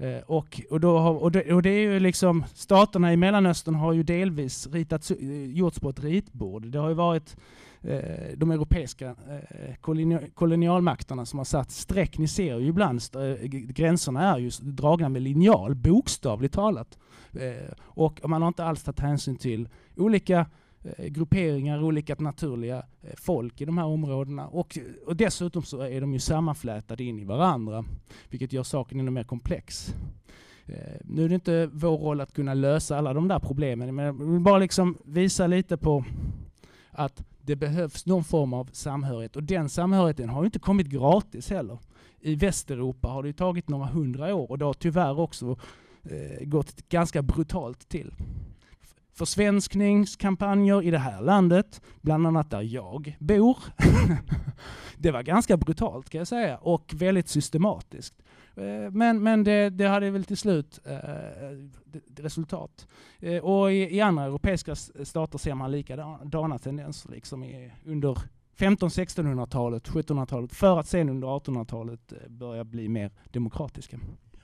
B: Eh, och, och, då har, och, det, och det är ju liksom, staterna i Mellanöstern har ju delvis ritats, eh, gjorts på ett ritbord. Det har ju varit eh, de europeiska eh, kolonialmakterna som har satt streck. Ni ser ju ibland, eh, gränserna är ju dragna med linjal, bokstavligt talat. Eh, och man har inte alls tagit hänsyn till olika Eh, grupperingar, olika naturliga eh, folk i de här områdena. Och, och dessutom så är de ju sammanflätade in i varandra, vilket gör saken ännu mer komplex. Eh, nu är det inte vår roll att kunna lösa alla de där problemen, men jag vill bara liksom visa lite på att det behövs någon form av samhörighet. Och den samhörigheten har ju inte kommit gratis heller. I Västeuropa har det tagit några hundra år och det har tyvärr också eh, gått ganska brutalt till försvenskningskampanjer i det här landet, bland annat där jag bor. det var ganska brutalt kan jag säga och väldigt systematiskt. Eh, men, men det, det hade väl till slut eh, resultat. Eh, och i, i, andra europeiska stater ser man likadana tendenser liksom i, under 1500-1600-talet, 1700-talet, för att sen under 1800-talet eh, börja bli mer demokratiska.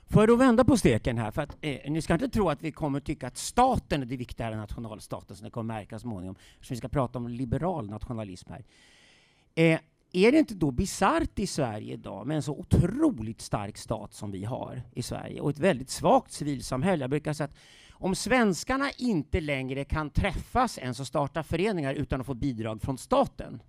A: Får jag då vända på steken här? För att, eh, ni ska inte tro att vi kommer tycka att staten är det viktigare än nationalstaten, som det kommer märka småningom, så vi ska prata om liberal nationalism här. Eh, är det inte då bisarrt i Sverige idag med en så otroligt stark stat som vi har i Sverige och ett väldigt svagt civilsamhälle? Jag brukar säga att om svenskarna inte längre kan träffas ens och starta föreningar utan att få bidrag från staten,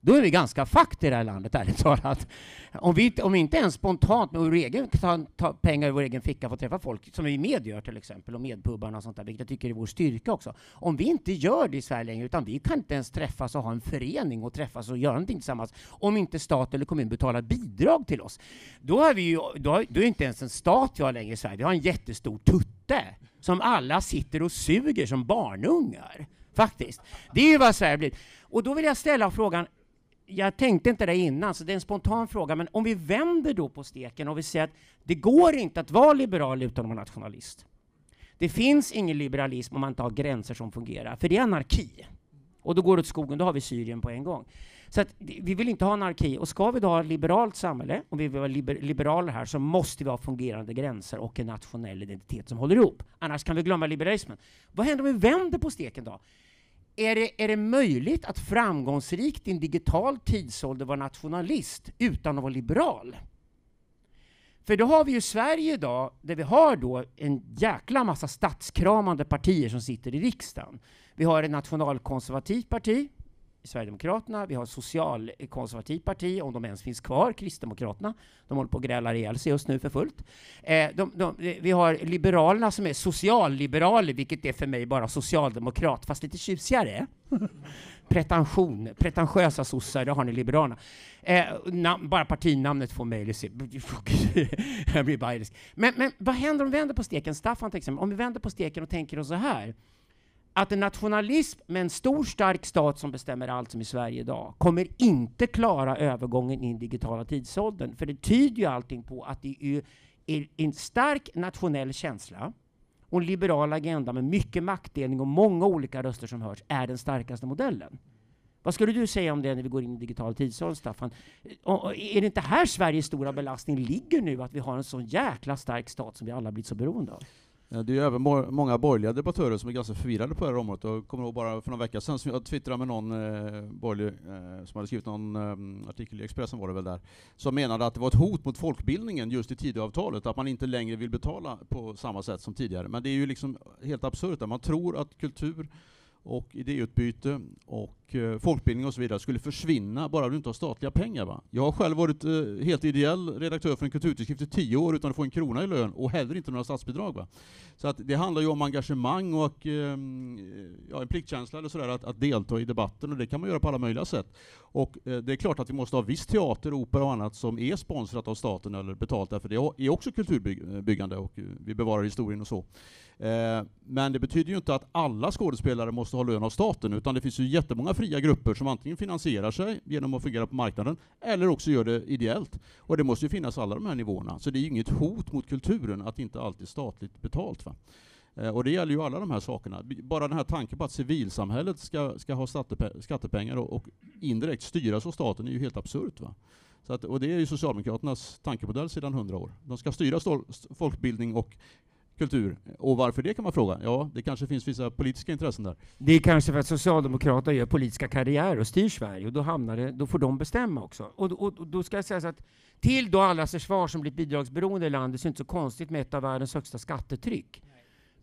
A: då är vi ganska fakt i det här landet, ärligt talat. Om vi, om vi inte ens spontant med vår egen, ta, ta pengar ur vår egen ficka får träffa folk, som vi med gör till exempel, och medpubbarna och sånt där, vilket jag tycker är vår styrka också. Om vi inte gör det i Sverige längre, utan vi kan inte ens träffas och ha en förening och träffas och göra någonting tillsammans, om inte stat eller kommun betalar bidrag till oss, då är vi ju, då, då är inte ens en stat vi har längre i Sverige, vi har en jättestor tutte, som alla sitter och suger som barnungar. Faktiskt. Det är ju vad Sverige blir. Och då vill jag ställa frågan, jag tänkte inte det innan, så det är en spontan fråga, men om vi vänder då på steken och vi säger att det går inte att vara liberal utan att vara nationalist. Det finns ingen liberalism om man inte har gränser som fungerar, för det är anarki. Och då går det åt skogen, då har vi Syrien på en gång. Så att, vi vill inte ha anarki, och ska vi då ha ett liberalt samhälle, om vi vill vara liber liberaler här, så måste vi ha fungerande gränser och en nationell identitet som håller ihop. Annars kan vi glömma liberalismen. Vad händer om vi vänder på steken då? Är det, är det möjligt att framgångsrikt i en digital tidsålder vara nationalist utan att vara liberal? För då har vi ju Sverige idag, där vi har då en jäkla massa statskramande partier som sitter i riksdagen. Vi har ett nationalkonservativt parti, Sverigedemokraterna, vi har ett socialkonservativt parti, om de ens finns kvar, Kristdemokraterna. De håller på att gräla ihjäl sig just nu för fullt. Eh, de, de, eh, vi har Liberalerna som är socialliberaler, vilket är för mig bara socialdemokrat, fast lite tjusigare. Pretension, pretentiösa sossar, det har ni Liberalerna. Eh, nam, bara partinamnet får mig Jag blir. Men, men vad händer om vi vänder på steken? Staffan till exempel, om vi vänder på steken och tänker oss så här att en nationalism med en stor stark stat som bestämmer allt som i Sverige idag kommer inte klara övergången in i digitala tidsåldern. För det tyder ju allting på att det är, en stark nationell känsla och en liberal agenda med mycket maktdelning och många olika röster som hörs är den starkaste modellen. Vad skulle du säga om det när vi går in i digital tidsålder, Staffan? Och är det inte här Sveriges stora belastning ligger nu, att vi har en så jäkla stark stat som vi alla blivit så beroende av?
D: Eh, det är ju även många borgerliga debattörer som är ganska förvirrade på det här området. Jag kommer ihåg bara för några veckor sedan som jag twittrade med någon eh, borgerlig eh, som hade skrivit någon eh, artikel i Expressen var det väl där, som menade att det var ett hot mot folkbildningen just i Tidöavtalet, att man inte längre vill betala på samma sätt som tidigare. Men det är ju liksom helt absurt, man tror att kultur och idéutbyte och eh, folkbildning och så vidare skulle försvinna bara du inte har statliga pengar. Va? Jag har själv varit eh, helt ideell redaktör för en kulturtidskrift i tio år utan att få en krona i lön och heller inte några statsbidrag. Va? Så att det handlar ju om engagemang och eh, ja, en pliktkänsla eller sådär, att, att, delta i debatten och det kan man göra på alla möjliga sätt. Och eh, det är klart att vi måste ha viss teater, opera och annat som är sponsrat av staten eller betalt därför det är också kulturbyggande och eh, vi bevarar historien och så. Eh, men det betyder ju inte att alla skådespelare måste ha lön av staten, utan det finns ju jättemånga fria grupper som antingen finansierar sig genom att fungera på marknaden, eller också gör det ideellt. Och det måste ju finnas alla de här nivåerna. Så det är ju inget hot mot kulturen att inte allt är statligt betalt. Va? Eh, och det gäller ju alla de här sakerna. Bara den här tanken på att civilsamhället ska, ska ha skattepengar och, och indirekt styras av staten är ju helt absurt. Va? Så att, och det är ju Socialdemokraternas tankemodell sedan hundra år. De ska styra folkbildning och kultur. Och varför det kan man fråga. Ja, det kanske finns vissa politiska intressen där.
A: Det är kanske för att Socialdemokraterna gör politiska karriärer och styr Sverige, och då, hamnar det, då får de bestämma också. Och, och, och då ska jag säga så att till då allas försvar som blir bidragsberoende i landet så är det inte så konstigt med ett av världens högsta skattetryck.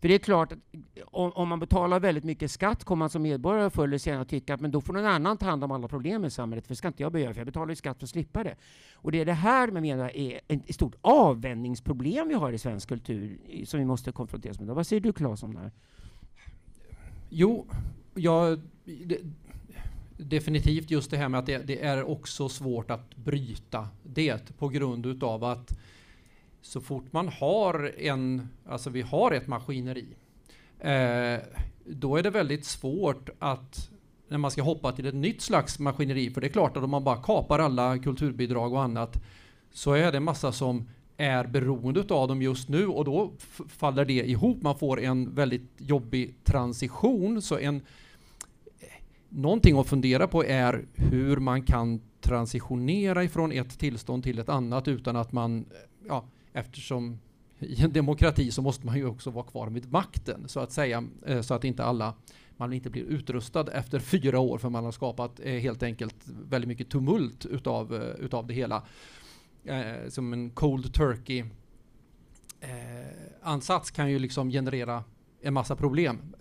A: För det är klart att om, om, man betalar väldigt mycket skatt kommer man som medborgare förr eller senare att tycka att men då får någon annan ta hand om alla problem i samhället, för det ska inte jag behöva, för jag betalar ju skatt för att slippa det. Och det är det här man menar är ett stort avvändningsproblem vi har i svensk kultur, som vi måste konfronteras med. Vad säger du Claes om det här?
C: Jo, jag... Det, definitivt just det här med att det, det, är också svårt att bryta det på grund utav att så fort man har en, alltså vi har ett maskineri, eh, då är det väldigt svårt att när man ska hoppa till ett nytt slags maskineri, för det är klart att om man bara kapar alla kulturbidrag och annat, så är det massa som är beroende av dem just nu och då faller det ihop. Man får en väldigt jobbig transition. Så en, någonting att fundera på är hur man kan transitionera ifrån ett tillstånd till ett annat utan att man ja, eftersom i en demokrati så måste man ju också vara kvar vid makten så att säga eh, så att inte alla man inte blir utrustad efter fyra år för man har skapat eh, helt enkelt väldigt mycket tumult utav, eh, utav det hela. som en cold turkey ansats kan ju liksom generera en massa problem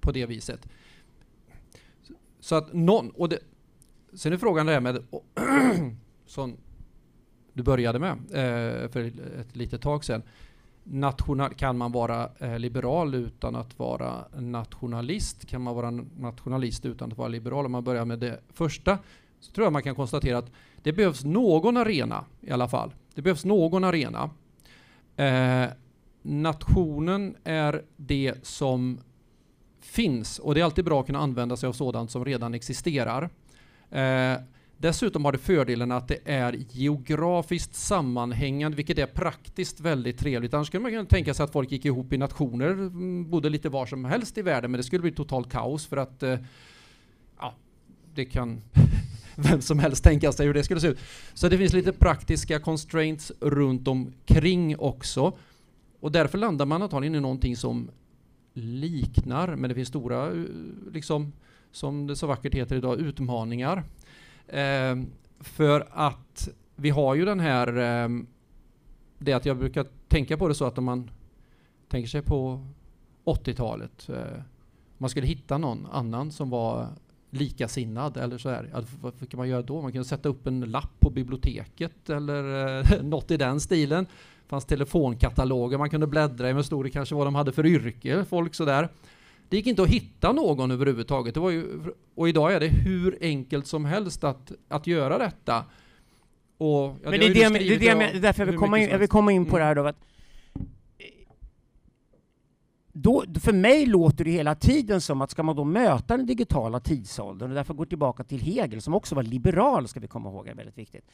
C: på det viset. Så att någon, och det, sen är frågan det här med sån du började med eh, för ett litet tag sedan. National, kan man vara eh, liberal utan att vara nationalist? Kan man vara nationalist utan att vara liberal? Om man börjar med det första så tror jag man kan konstatera att det behövs någon arena i alla fall. Det behövs någon arena. Eh, nationen är det som finns och det är alltid bra att kunna använda sig av sådant som redan existerar. Eh, dessutom har det fördelen att det är geografiskt sammanhängande, vilket är praktiskt väldigt trevligt. Annars skulle man kunna tänka sig att folk gick ihop i nationer, mm, bodde lite var som helst i världen, men det skulle bli totalt kaos för att eh, ja, det kan vem som helst tänka sig hur det skulle se ut. Så det finns lite praktiska constraints runt omkring också. Och därför landar man antagligen i någonting som liknar, men det finns stora, eh, liksom, som det så vackert heter idag, utmaningar. Eh, för att vi har ju den här, eh, det att jag brukar tänka på det så att om man tänker sig på 80-talet, eh, man skulle hitta någon annan som var likasinnad eller så här. vad, vad kan man göra då? Man kunde sätta upp en lapp på biblioteket eller eh, något i den stilen. Det fanns telefonkataloger man kunde bläddra i med stod det kanske vad de hade för yrke, folk sådär. Det gick inte att hitta någon överhuvudtaget. Det var ju, och idag är det hur enkelt som helst att, att göra detta. Och, ja,
A: Men det, det, är det, det, det, det därför jag vill, komma in, jag vill komma in på mm. det här då. Att då, för mig låter det hela tiden som att ska man då möta den digitala tidsåldern, och därför går tillbaka till Hegel, som också var liberal, ska vi komma ihåg, är väldigt viktigt.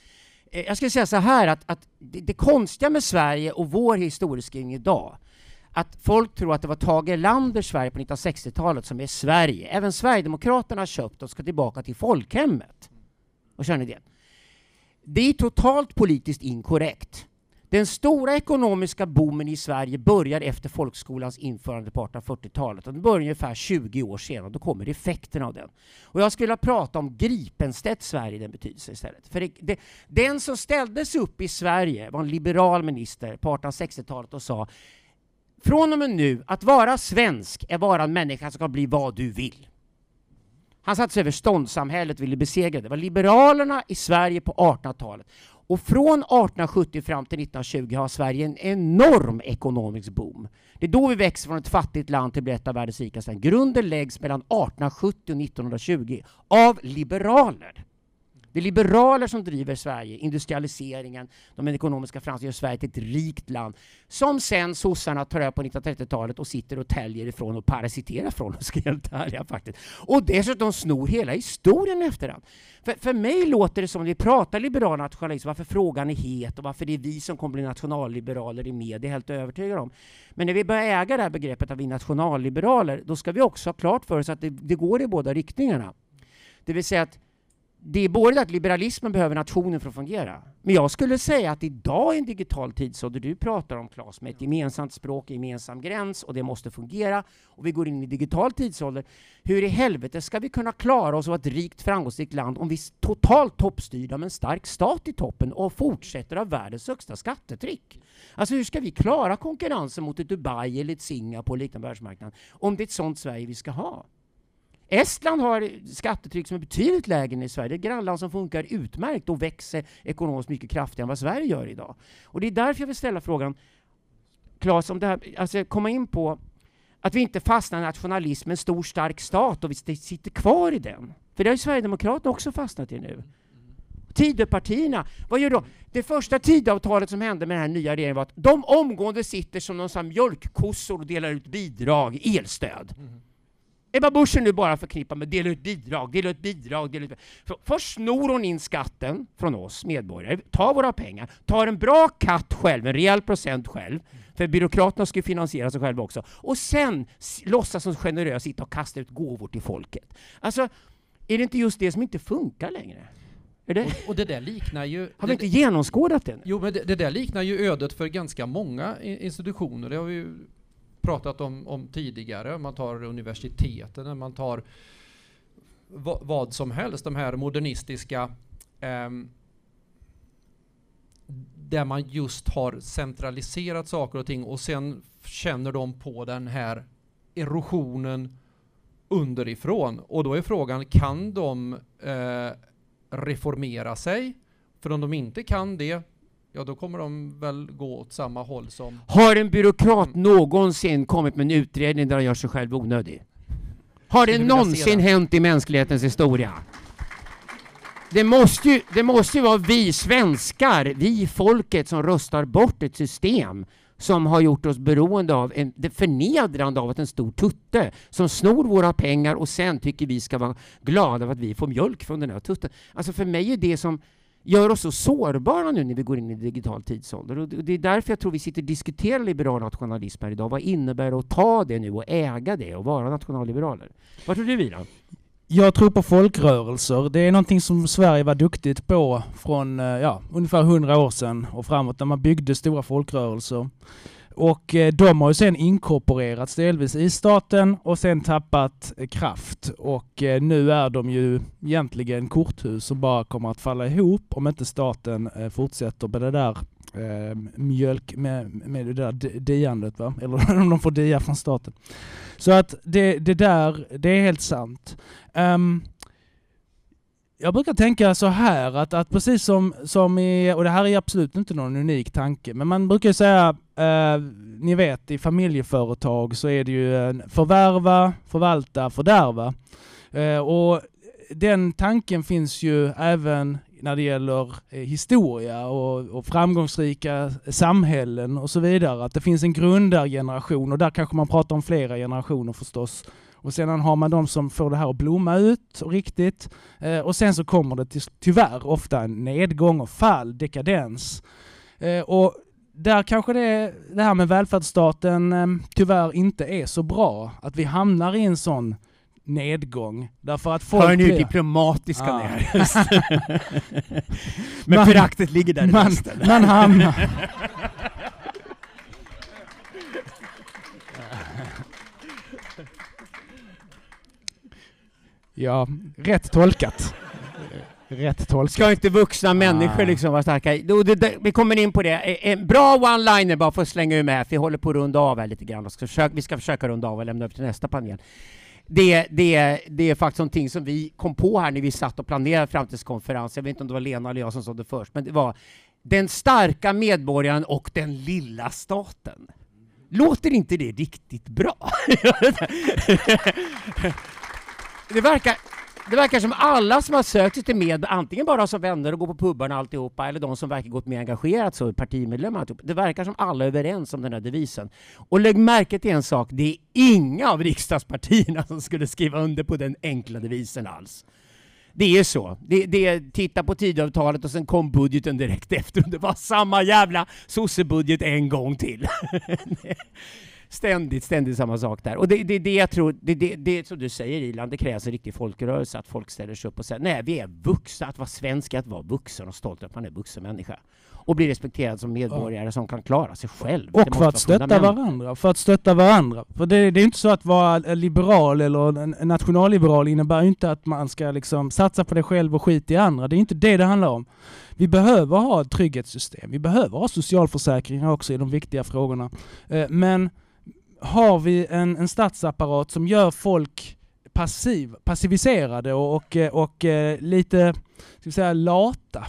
A: Eh, jag skulle säga så här, att, att det, det konstiga med Sverige och vår historieskrivning idag, att folk tror att det var Tage Erlanders Sverige på 1960-talet som är Sverige. Även Sverigedemokraterna har köpt och ska tillbaka till folkhemmet. Och känner det? Det är totalt politiskt inkorrekt. Den stora ekonomiska boomen i Sverige börjar efter folkskolans införande på 1840-talet. Den börjar ungefär 20 år senare. Då kommer effekterna av den. Och jag skulle vilja prata om Gripenstedts Sverige i den betydelsen istället. För det, det, den som ställdes upp i Sverige var en liberal minister på 1860-talet och sa från och med nu, att vara svensk är vara en människa som kan bli vad du vill. Han satte sig över ståndssamhället, ville besegra det. Det var liberalerna i Sverige på 1800-talet. Och från 1870 fram till 1920 har Sverige en enorm ekonomisk boom. Det är då vi växer från ett fattigt land till att bli ett av världens rikaste. Grunden läggs mellan 1870 och 1920 av liberaler. Det är liberaler som driver Sverige, industrialiseringen, de ekonomiska framstegen gör Sverige till ett rikt land som sen sossarna tar över på 1930-talet och sitter och täljer ifrån och parasiterar från, ska helt ärliga faktiskt. Och dessutom snor hela historien efterhand. För, för mig låter det som att vi pratar liberal nationalism, varför frågan är het och varför det är vi som kommer bli nationalliberaler i media, helt övertygad om. Men när vi börjar äga det här begreppet att vi är nationalliberaler, då ska vi också ha klart för oss att det, det går i båda riktningarna. Det vill säga att det är både att liberalismen behöver nationen för att fungera, men jag skulle säga att idag är en digital tidsålder du pratar om Claes, med ett gemensamt språk, gemensam gräns och det måste fungera och vi går in i digital tidsålder. Hur i helvete ska vi kunna klara oss och vara ett rikt framgångsrikt land om vi är totalt toppstyrda med en stark stat i toppen och fortsätter ha världens högsta skattetryck? Alltså hur ska vi klara konkurrensen mot ett Dubai eller ett Singapore liknande världsmarknaden om det är ett sånt Sverige vi ska ha? Estland har skattetryck som är betydligt lägre än i Sverige. Det är ett grannland som funkar utmärkt och växer ekonomiskt mycket kraftigare än vad Sverige gör idag. Och det är därför jag vill ställa frågan, Claes, om det här, alltså komma in på att vi inte fastnar i nationalism, en stor stark stat och vi sitter kvar i den. För det har ju Sverigedemokraterna också fastnat i nu. Tidöpartierna, vad gör de? Det första Tidöavtalet som hände med den här nya regeringen var att de omgående sitter som någon mjölkkossor och delar ut bidrag, elstöd. Mm. Ebba Busch är nu bara förknippad med dela ut bidrag, dela ut bidrag, dela ut Först snor hon in skatten från oss medborgare, tar våra pengar, tar en bra katt själv, en rejäl procent själv, för byråkraterna ska ju finansiera sig själva också, och sen låtsas som generös sitta och kasta ut gåvor till folket. Alltså, är det inte just det som inte funkar längre?
C: Det? Och, och, det där liknar ju...
A: Har vi inte genomskådat det?
C: Jo, men det, det, där liknar ju ödet för ganska många institutioner. Det har vi ju pratat om, om tidigare. Man tar universiteten, man tar vad som helst, de här modernistiska eh, där man just har centraliserat saker och ting och sen känner de på den här erosionen underifrån. Och då är frågan, kan de eh, reformera sig? För om de inte kan det, ja då kommer de väl gå åt samma håll som...
A: Har en byråkrat någonsin kommit med en utredning där han gör sig själv onödig? Har det någonsin hänt i mänsklighetens historia? Det måste, ju, det måste ju vara vi svenskar, vi folket, som röstar bort ett system som har gjort oss beroende av en, det förnedrande av att en stor tutte som snor våra pengar och sen tycker vi ska vara glada för att vi får mjölk från den här tutten. Alltså för mig är det som gör oss så sårbara nu när vi går in i digital tidsålder. Och det är därför jag tror vi sitter och diskuterar liberal nationalism här idag. Vad innebär det att ta det nu och äga det och vara nationalliberaler? Vad tror du Vira?
B: Jag tror på folkrörelser. Det är någonting som Sverige var duktigt på från eh, ja, ungefär hundra år sedan och framåt när man byggde stora folkrörelser. Och eh, de har ju sen inkorporerats delvis i staten och sen tappat eh, kraft. Och eh, nu är de ju egentligen korthus som bara kommer att falla ihop om inte staten fortsätter med det där mjölk, med, med det där diandet va? Eller om de får dia från staten. Så att det, det där, det är helt sant. Um, jag brukar tänka så här att, att precis som, som i, och det här är absolut inte någon unik tanke, men man brukar säga, eh, ni vet i familjeföretag så är det ju förvärva, förvalta, fördärva. Eh, och den tanken finns ju även när det gäller eh, historia och, och, framgångsrika samhällen och så vidare. Att det finns en grundargeneration och där kanske man pratar om flera generationer förstås. Och sedan har man de som får det här att blomma ut riktigt. Eh, och sen så kommer det till, tyvärr ofta en nedgång och fall, dekadens. Eh, och där kanske det, det här med välfärdsstaten eh, tyvärr inte är så bra. Att vi hamnar i en sån nedgång. Därför att folk
A: Hör ni hur diplomatiska ah. ni? Men föraktet ligger där i
B: man, man hamnar... Ja, rätt tolkat. Rätt tolkat.
A: Ska inte vuxna människor ah. liksom vara starka? Då, det, det, vi kommer in på det. En bra one-liner bara för att slänga ur med, för vi håller på att runda av här lite grann. Ska försöka, vi ska försöka runda av och lämna upp till nästa panel. Det, det, det är faktiskt någonting som vi kom på här när vi satt och planerade framtidskonferens. Jag vet inte om det var Lena eller jag som sa det först, men det var den starka medborgaren och den lilla staten. Låter inte det riktigt bra? det verkar, det verkar som alla som har sökt sig till med, antingen bara som vänner och går på pubarna alltihopa, eller de som verkar gått mer engagerat, så partimedlemmar alltihopa. Det verkar som alla är överens om den här devisen. Och lägg märke till en sak, det är inga av riksdagspartierna som skulle skriva under på den enkla devisen alls. Det är så. Det, det, titta på tidavtalet och sen kom budgeten direkt efter. Det var samma jävla sossebudget en gång till. Ständigt, ständigt samma sak där. Och det är det, det jag tror, det, det, det som du säger Ilan, det krävs en riktig folkrörelse, att folk ställer sig upp och säger nej, vi är vuxna, att vara svensk att vara vuxen och stolt att man är vuxen människa. Och bli respekterad som medborgare ja. som kan klara sig själv.
B: Och för att stötta varandra, för att stötta varandra. För det, det är inte så att vara liberal eller nationalliberal innebär inte att man ska liksom satsa på det själv och skit i andra. Det är inte det det handlar om. Vi behöver ha ett trygghetssystem. Vi behöver ha socialförsäkringar också i de viktiga frågorna. Eh, men har vi en, en statsapparat som gör folk passiv, passiviserade och, och, eh, och eh, lite ska vi säga, lata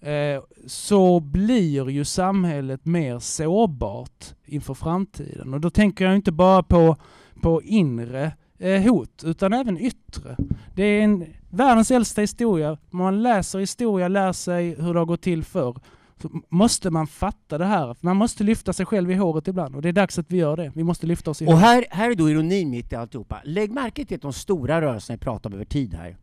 B: eh, så blir ju samhället mer sårbart inför framtiden. Och då tänker jag inte bara på, på inre hot utan även yttre. Det är en, världens äldsta historia. Man läser historia, lär sig hur det har gått till förr måste man fatta det här. Man måste lyfta sig själv i håret ibland och det är dags att vi gör det. Vi måste lyfta oss i
A: Och här, här är då ironin mitt i alltihopa. Lägg märke till att de stora rörelserna vi pratar om över tid här.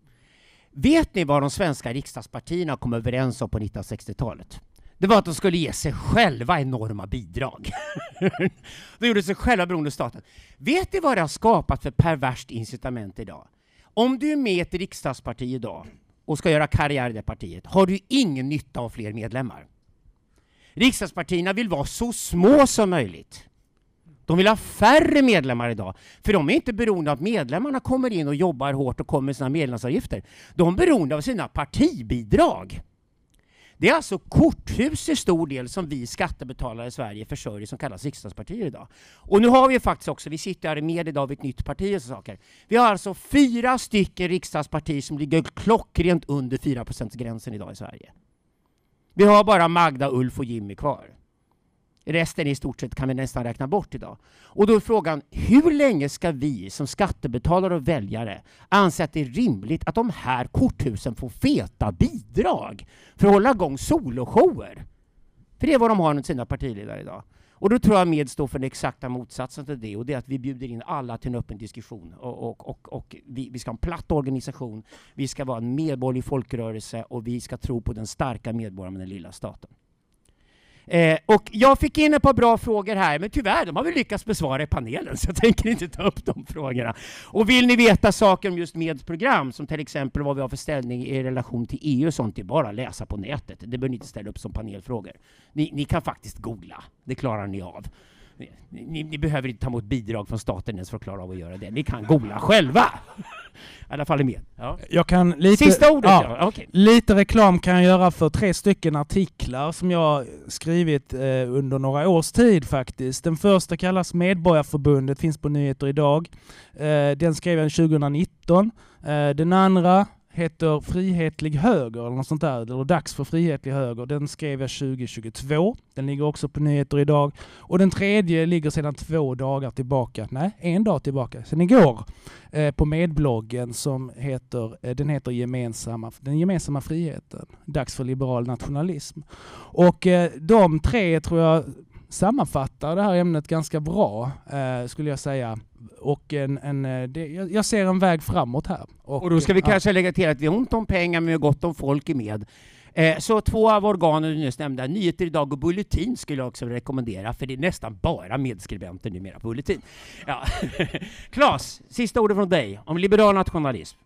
A: Vet ni vad de svenska riksdagspartierna kom överens om på 1960-talet? Det var att de skulle ge sig själva enorma bidrag. de gjorde sig själva beroende av staten. Vet ni vad det har skapat för perverst incitament idag? Om du är med i ett riksdagsparti idag och ska göra karriär i det partiet har du ingen nytta av fler medlemmar. Riksdagspartierna vill vara så små som möjligt. De vill ha färre medlemmar idag, för de är inte beroende av att medlemmarna kommer in och jobbar hårt och kommer med sina medlemsavgifter. De är beroende av sina partibidrag. Det är alltså korthus i stor del som vi skattebetalare i Sverige försörjer som kallas riksdagspartier idag. Och nu har vi faktiskt också, vi sitter här med idag vid ett nytt parti och saker. Vi har alltså fyra stycken riksdagspartier som ligger klockrent under 4 gränsen idag i Sverige. Vi har bara Magda, Ulf och Jimmy kvar. Resten i stort sett kan vi nästan räkna bort idag. Och då är frågan, hur länge ska vi som skattebetalare och väljare anse att det är rimligt att de här korthusen får feta bidrag för att hålla igång soloshower? För det är vad de har med sina partiledare idag. Och då tror jag med står för den exakta motsatsen till det och det är att vi bjuder in alla till en öppen diskussion och, och, och, och vi, vi, ska ha en platt organisation, vi ska vara en medborgerlig folkrörelse och vi ska tro på den starka medborgaren med den lilla staten. Eh, och jag fick in ett par bra frågor här, men tyvärr, de har vi lyckats besvara i panelen, så jag tänker inte ta upp de frågorna. Och vill ni veta saker om just medprogram, som till exempel vad vi har för ställning i relation till EU och sånt, det är bara att läsa på nätet. Det behöver ni inte ställa upp som panelfrågor. Ni, ni kan faktiskt googla, det klarar ni av. Ni, ni, behöver inte ta emot bidrag från staten ens för att klara av att göra det. Ni kan googla själva. I alla fall är med. Ja.
B: Jag kan lite,
A: Sista ordet,
B: ja,
A: ja. Okay.
B: Lite reklam kan jag göra för tre stycken artiklar som jag skrivit eh, under några års tid faktiskt. Den första kallas Medborgarförbundet, finns på Nyheter idag. Eh, den skrev jag 2019. Eh, den andra heter Frihetlig höger eller något sånt där, eller Dags för frihetlig höger. Den skrev jag 2022. Den ligger också på nyheter idag. Och den tredje ligger sedan två dagar tillbaka, nej, en dag tillbaka, sedan igår, eh, på medbloggen som heter, eh, den heter gemensamma, Den gemensamma friheten. Dags för liberal nationalism. Och eh, de tre tror jag sammanfattar det här ämnet ganska bra, eh, skulle jag säga. Och en, en, eh, det, jag ser en väg framåt här.
A: Och, och då ska vi ja. kanske lägga till att vi har ont om pengar, men vi har gott om folk i med. Eh, så två av organen du nyss nämnde, Nyheter idag och Bulletin, skulle jag också rekommendera, för det är nästan bara medskribenter numera på Bulletin. Ja. Claes, sista ordet från dig om liberal nationalism.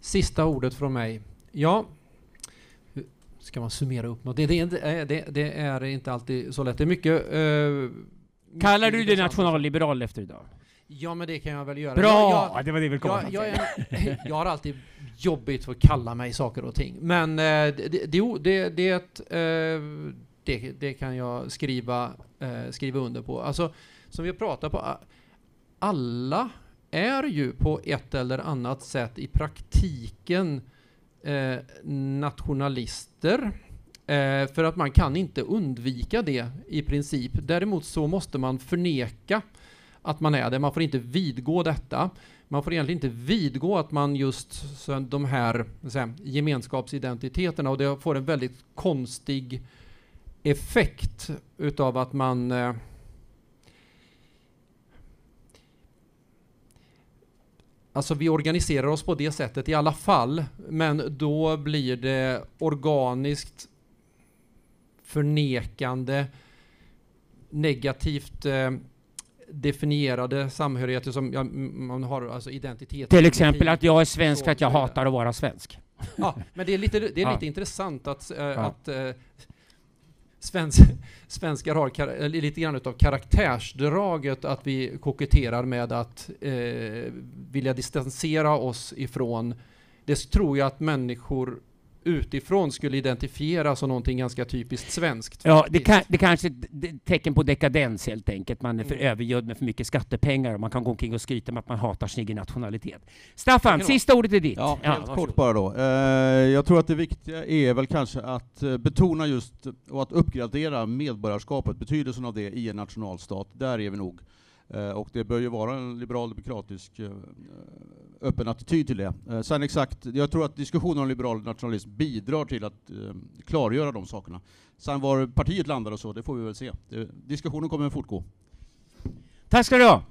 C: Sista ordet från mig. Ja, ska man summera upp något? Det, det, är, det, det är inte alltid så lätt. Det är mycket... Uh,
A: Kallar du dig nationalliberal efter idag?
C: Ja, men det kan jag väl göra.
A: Bra!
C: Jag,
A: jag, det var det vi
C: jag, jag, är, jag har alltid jobbigt för att kalla mig saker och ting. Men uh, det, det, det, uh, det, det kan jag skriva, skriva under på. Alltså, som vi pratar på, alla är ju på ett eller annat sätt i praktiken eh, nationalister. Eh, för att man kan inte undvika det i princip. Däremot så måste man förneka att man är det. Man får inte vidgå detta. Man får egentligen inte vidgå att man just så de här säga, gemenskapsidentiteterna och det får en väldigt konstig effekt utav att man eh, Alltså vi organiserar oss på det sättet i alla fall, men då blir det organiskt förnekande, negativt eh, definierade samhörigheter som ja, man har, alltså identitet.
A: Till exempel att jag är svensk för att jag hatar att vara svensk.
C: Ja, men det är lite, det är lite intressant att, äh, ja. att äh, svensk, svenskar har eh, lite grann av karaktärsdraget att vi koketterar med att eh, vilja distansera oss ifrån. Det tror jag att människor utifrån skulle identifiera som någonting ganska typiskt svenskt.
A: Ja, det, kan, det kanske är ett tecken på dekadens helt enkelt. Man är för mm. övergödd med för mycket skattepengar och man kan gå omkring och skryta med att man hatar sin egen nationalitet. Staffan, sista ordet är ditt.
D: Ja, helt ja, kort bara då. Eh, jag tror att det viktiga är väl kanske att eh, betona just och att uppgradera medborgarskapet, betydelsen av det i en nationalstat. Där är vi nog. Eh, och det bör ju vara en liberal demokratisk eh, eh, öppen attityd till det. Sen exakt, jag tror att diskussionen om liberal nationalism bidrar till att klargöra de sakerna. Sen var partiet landar och så, det får vi väl se. Diskussionen kommer att fortgå.
A: Tack ska du ha!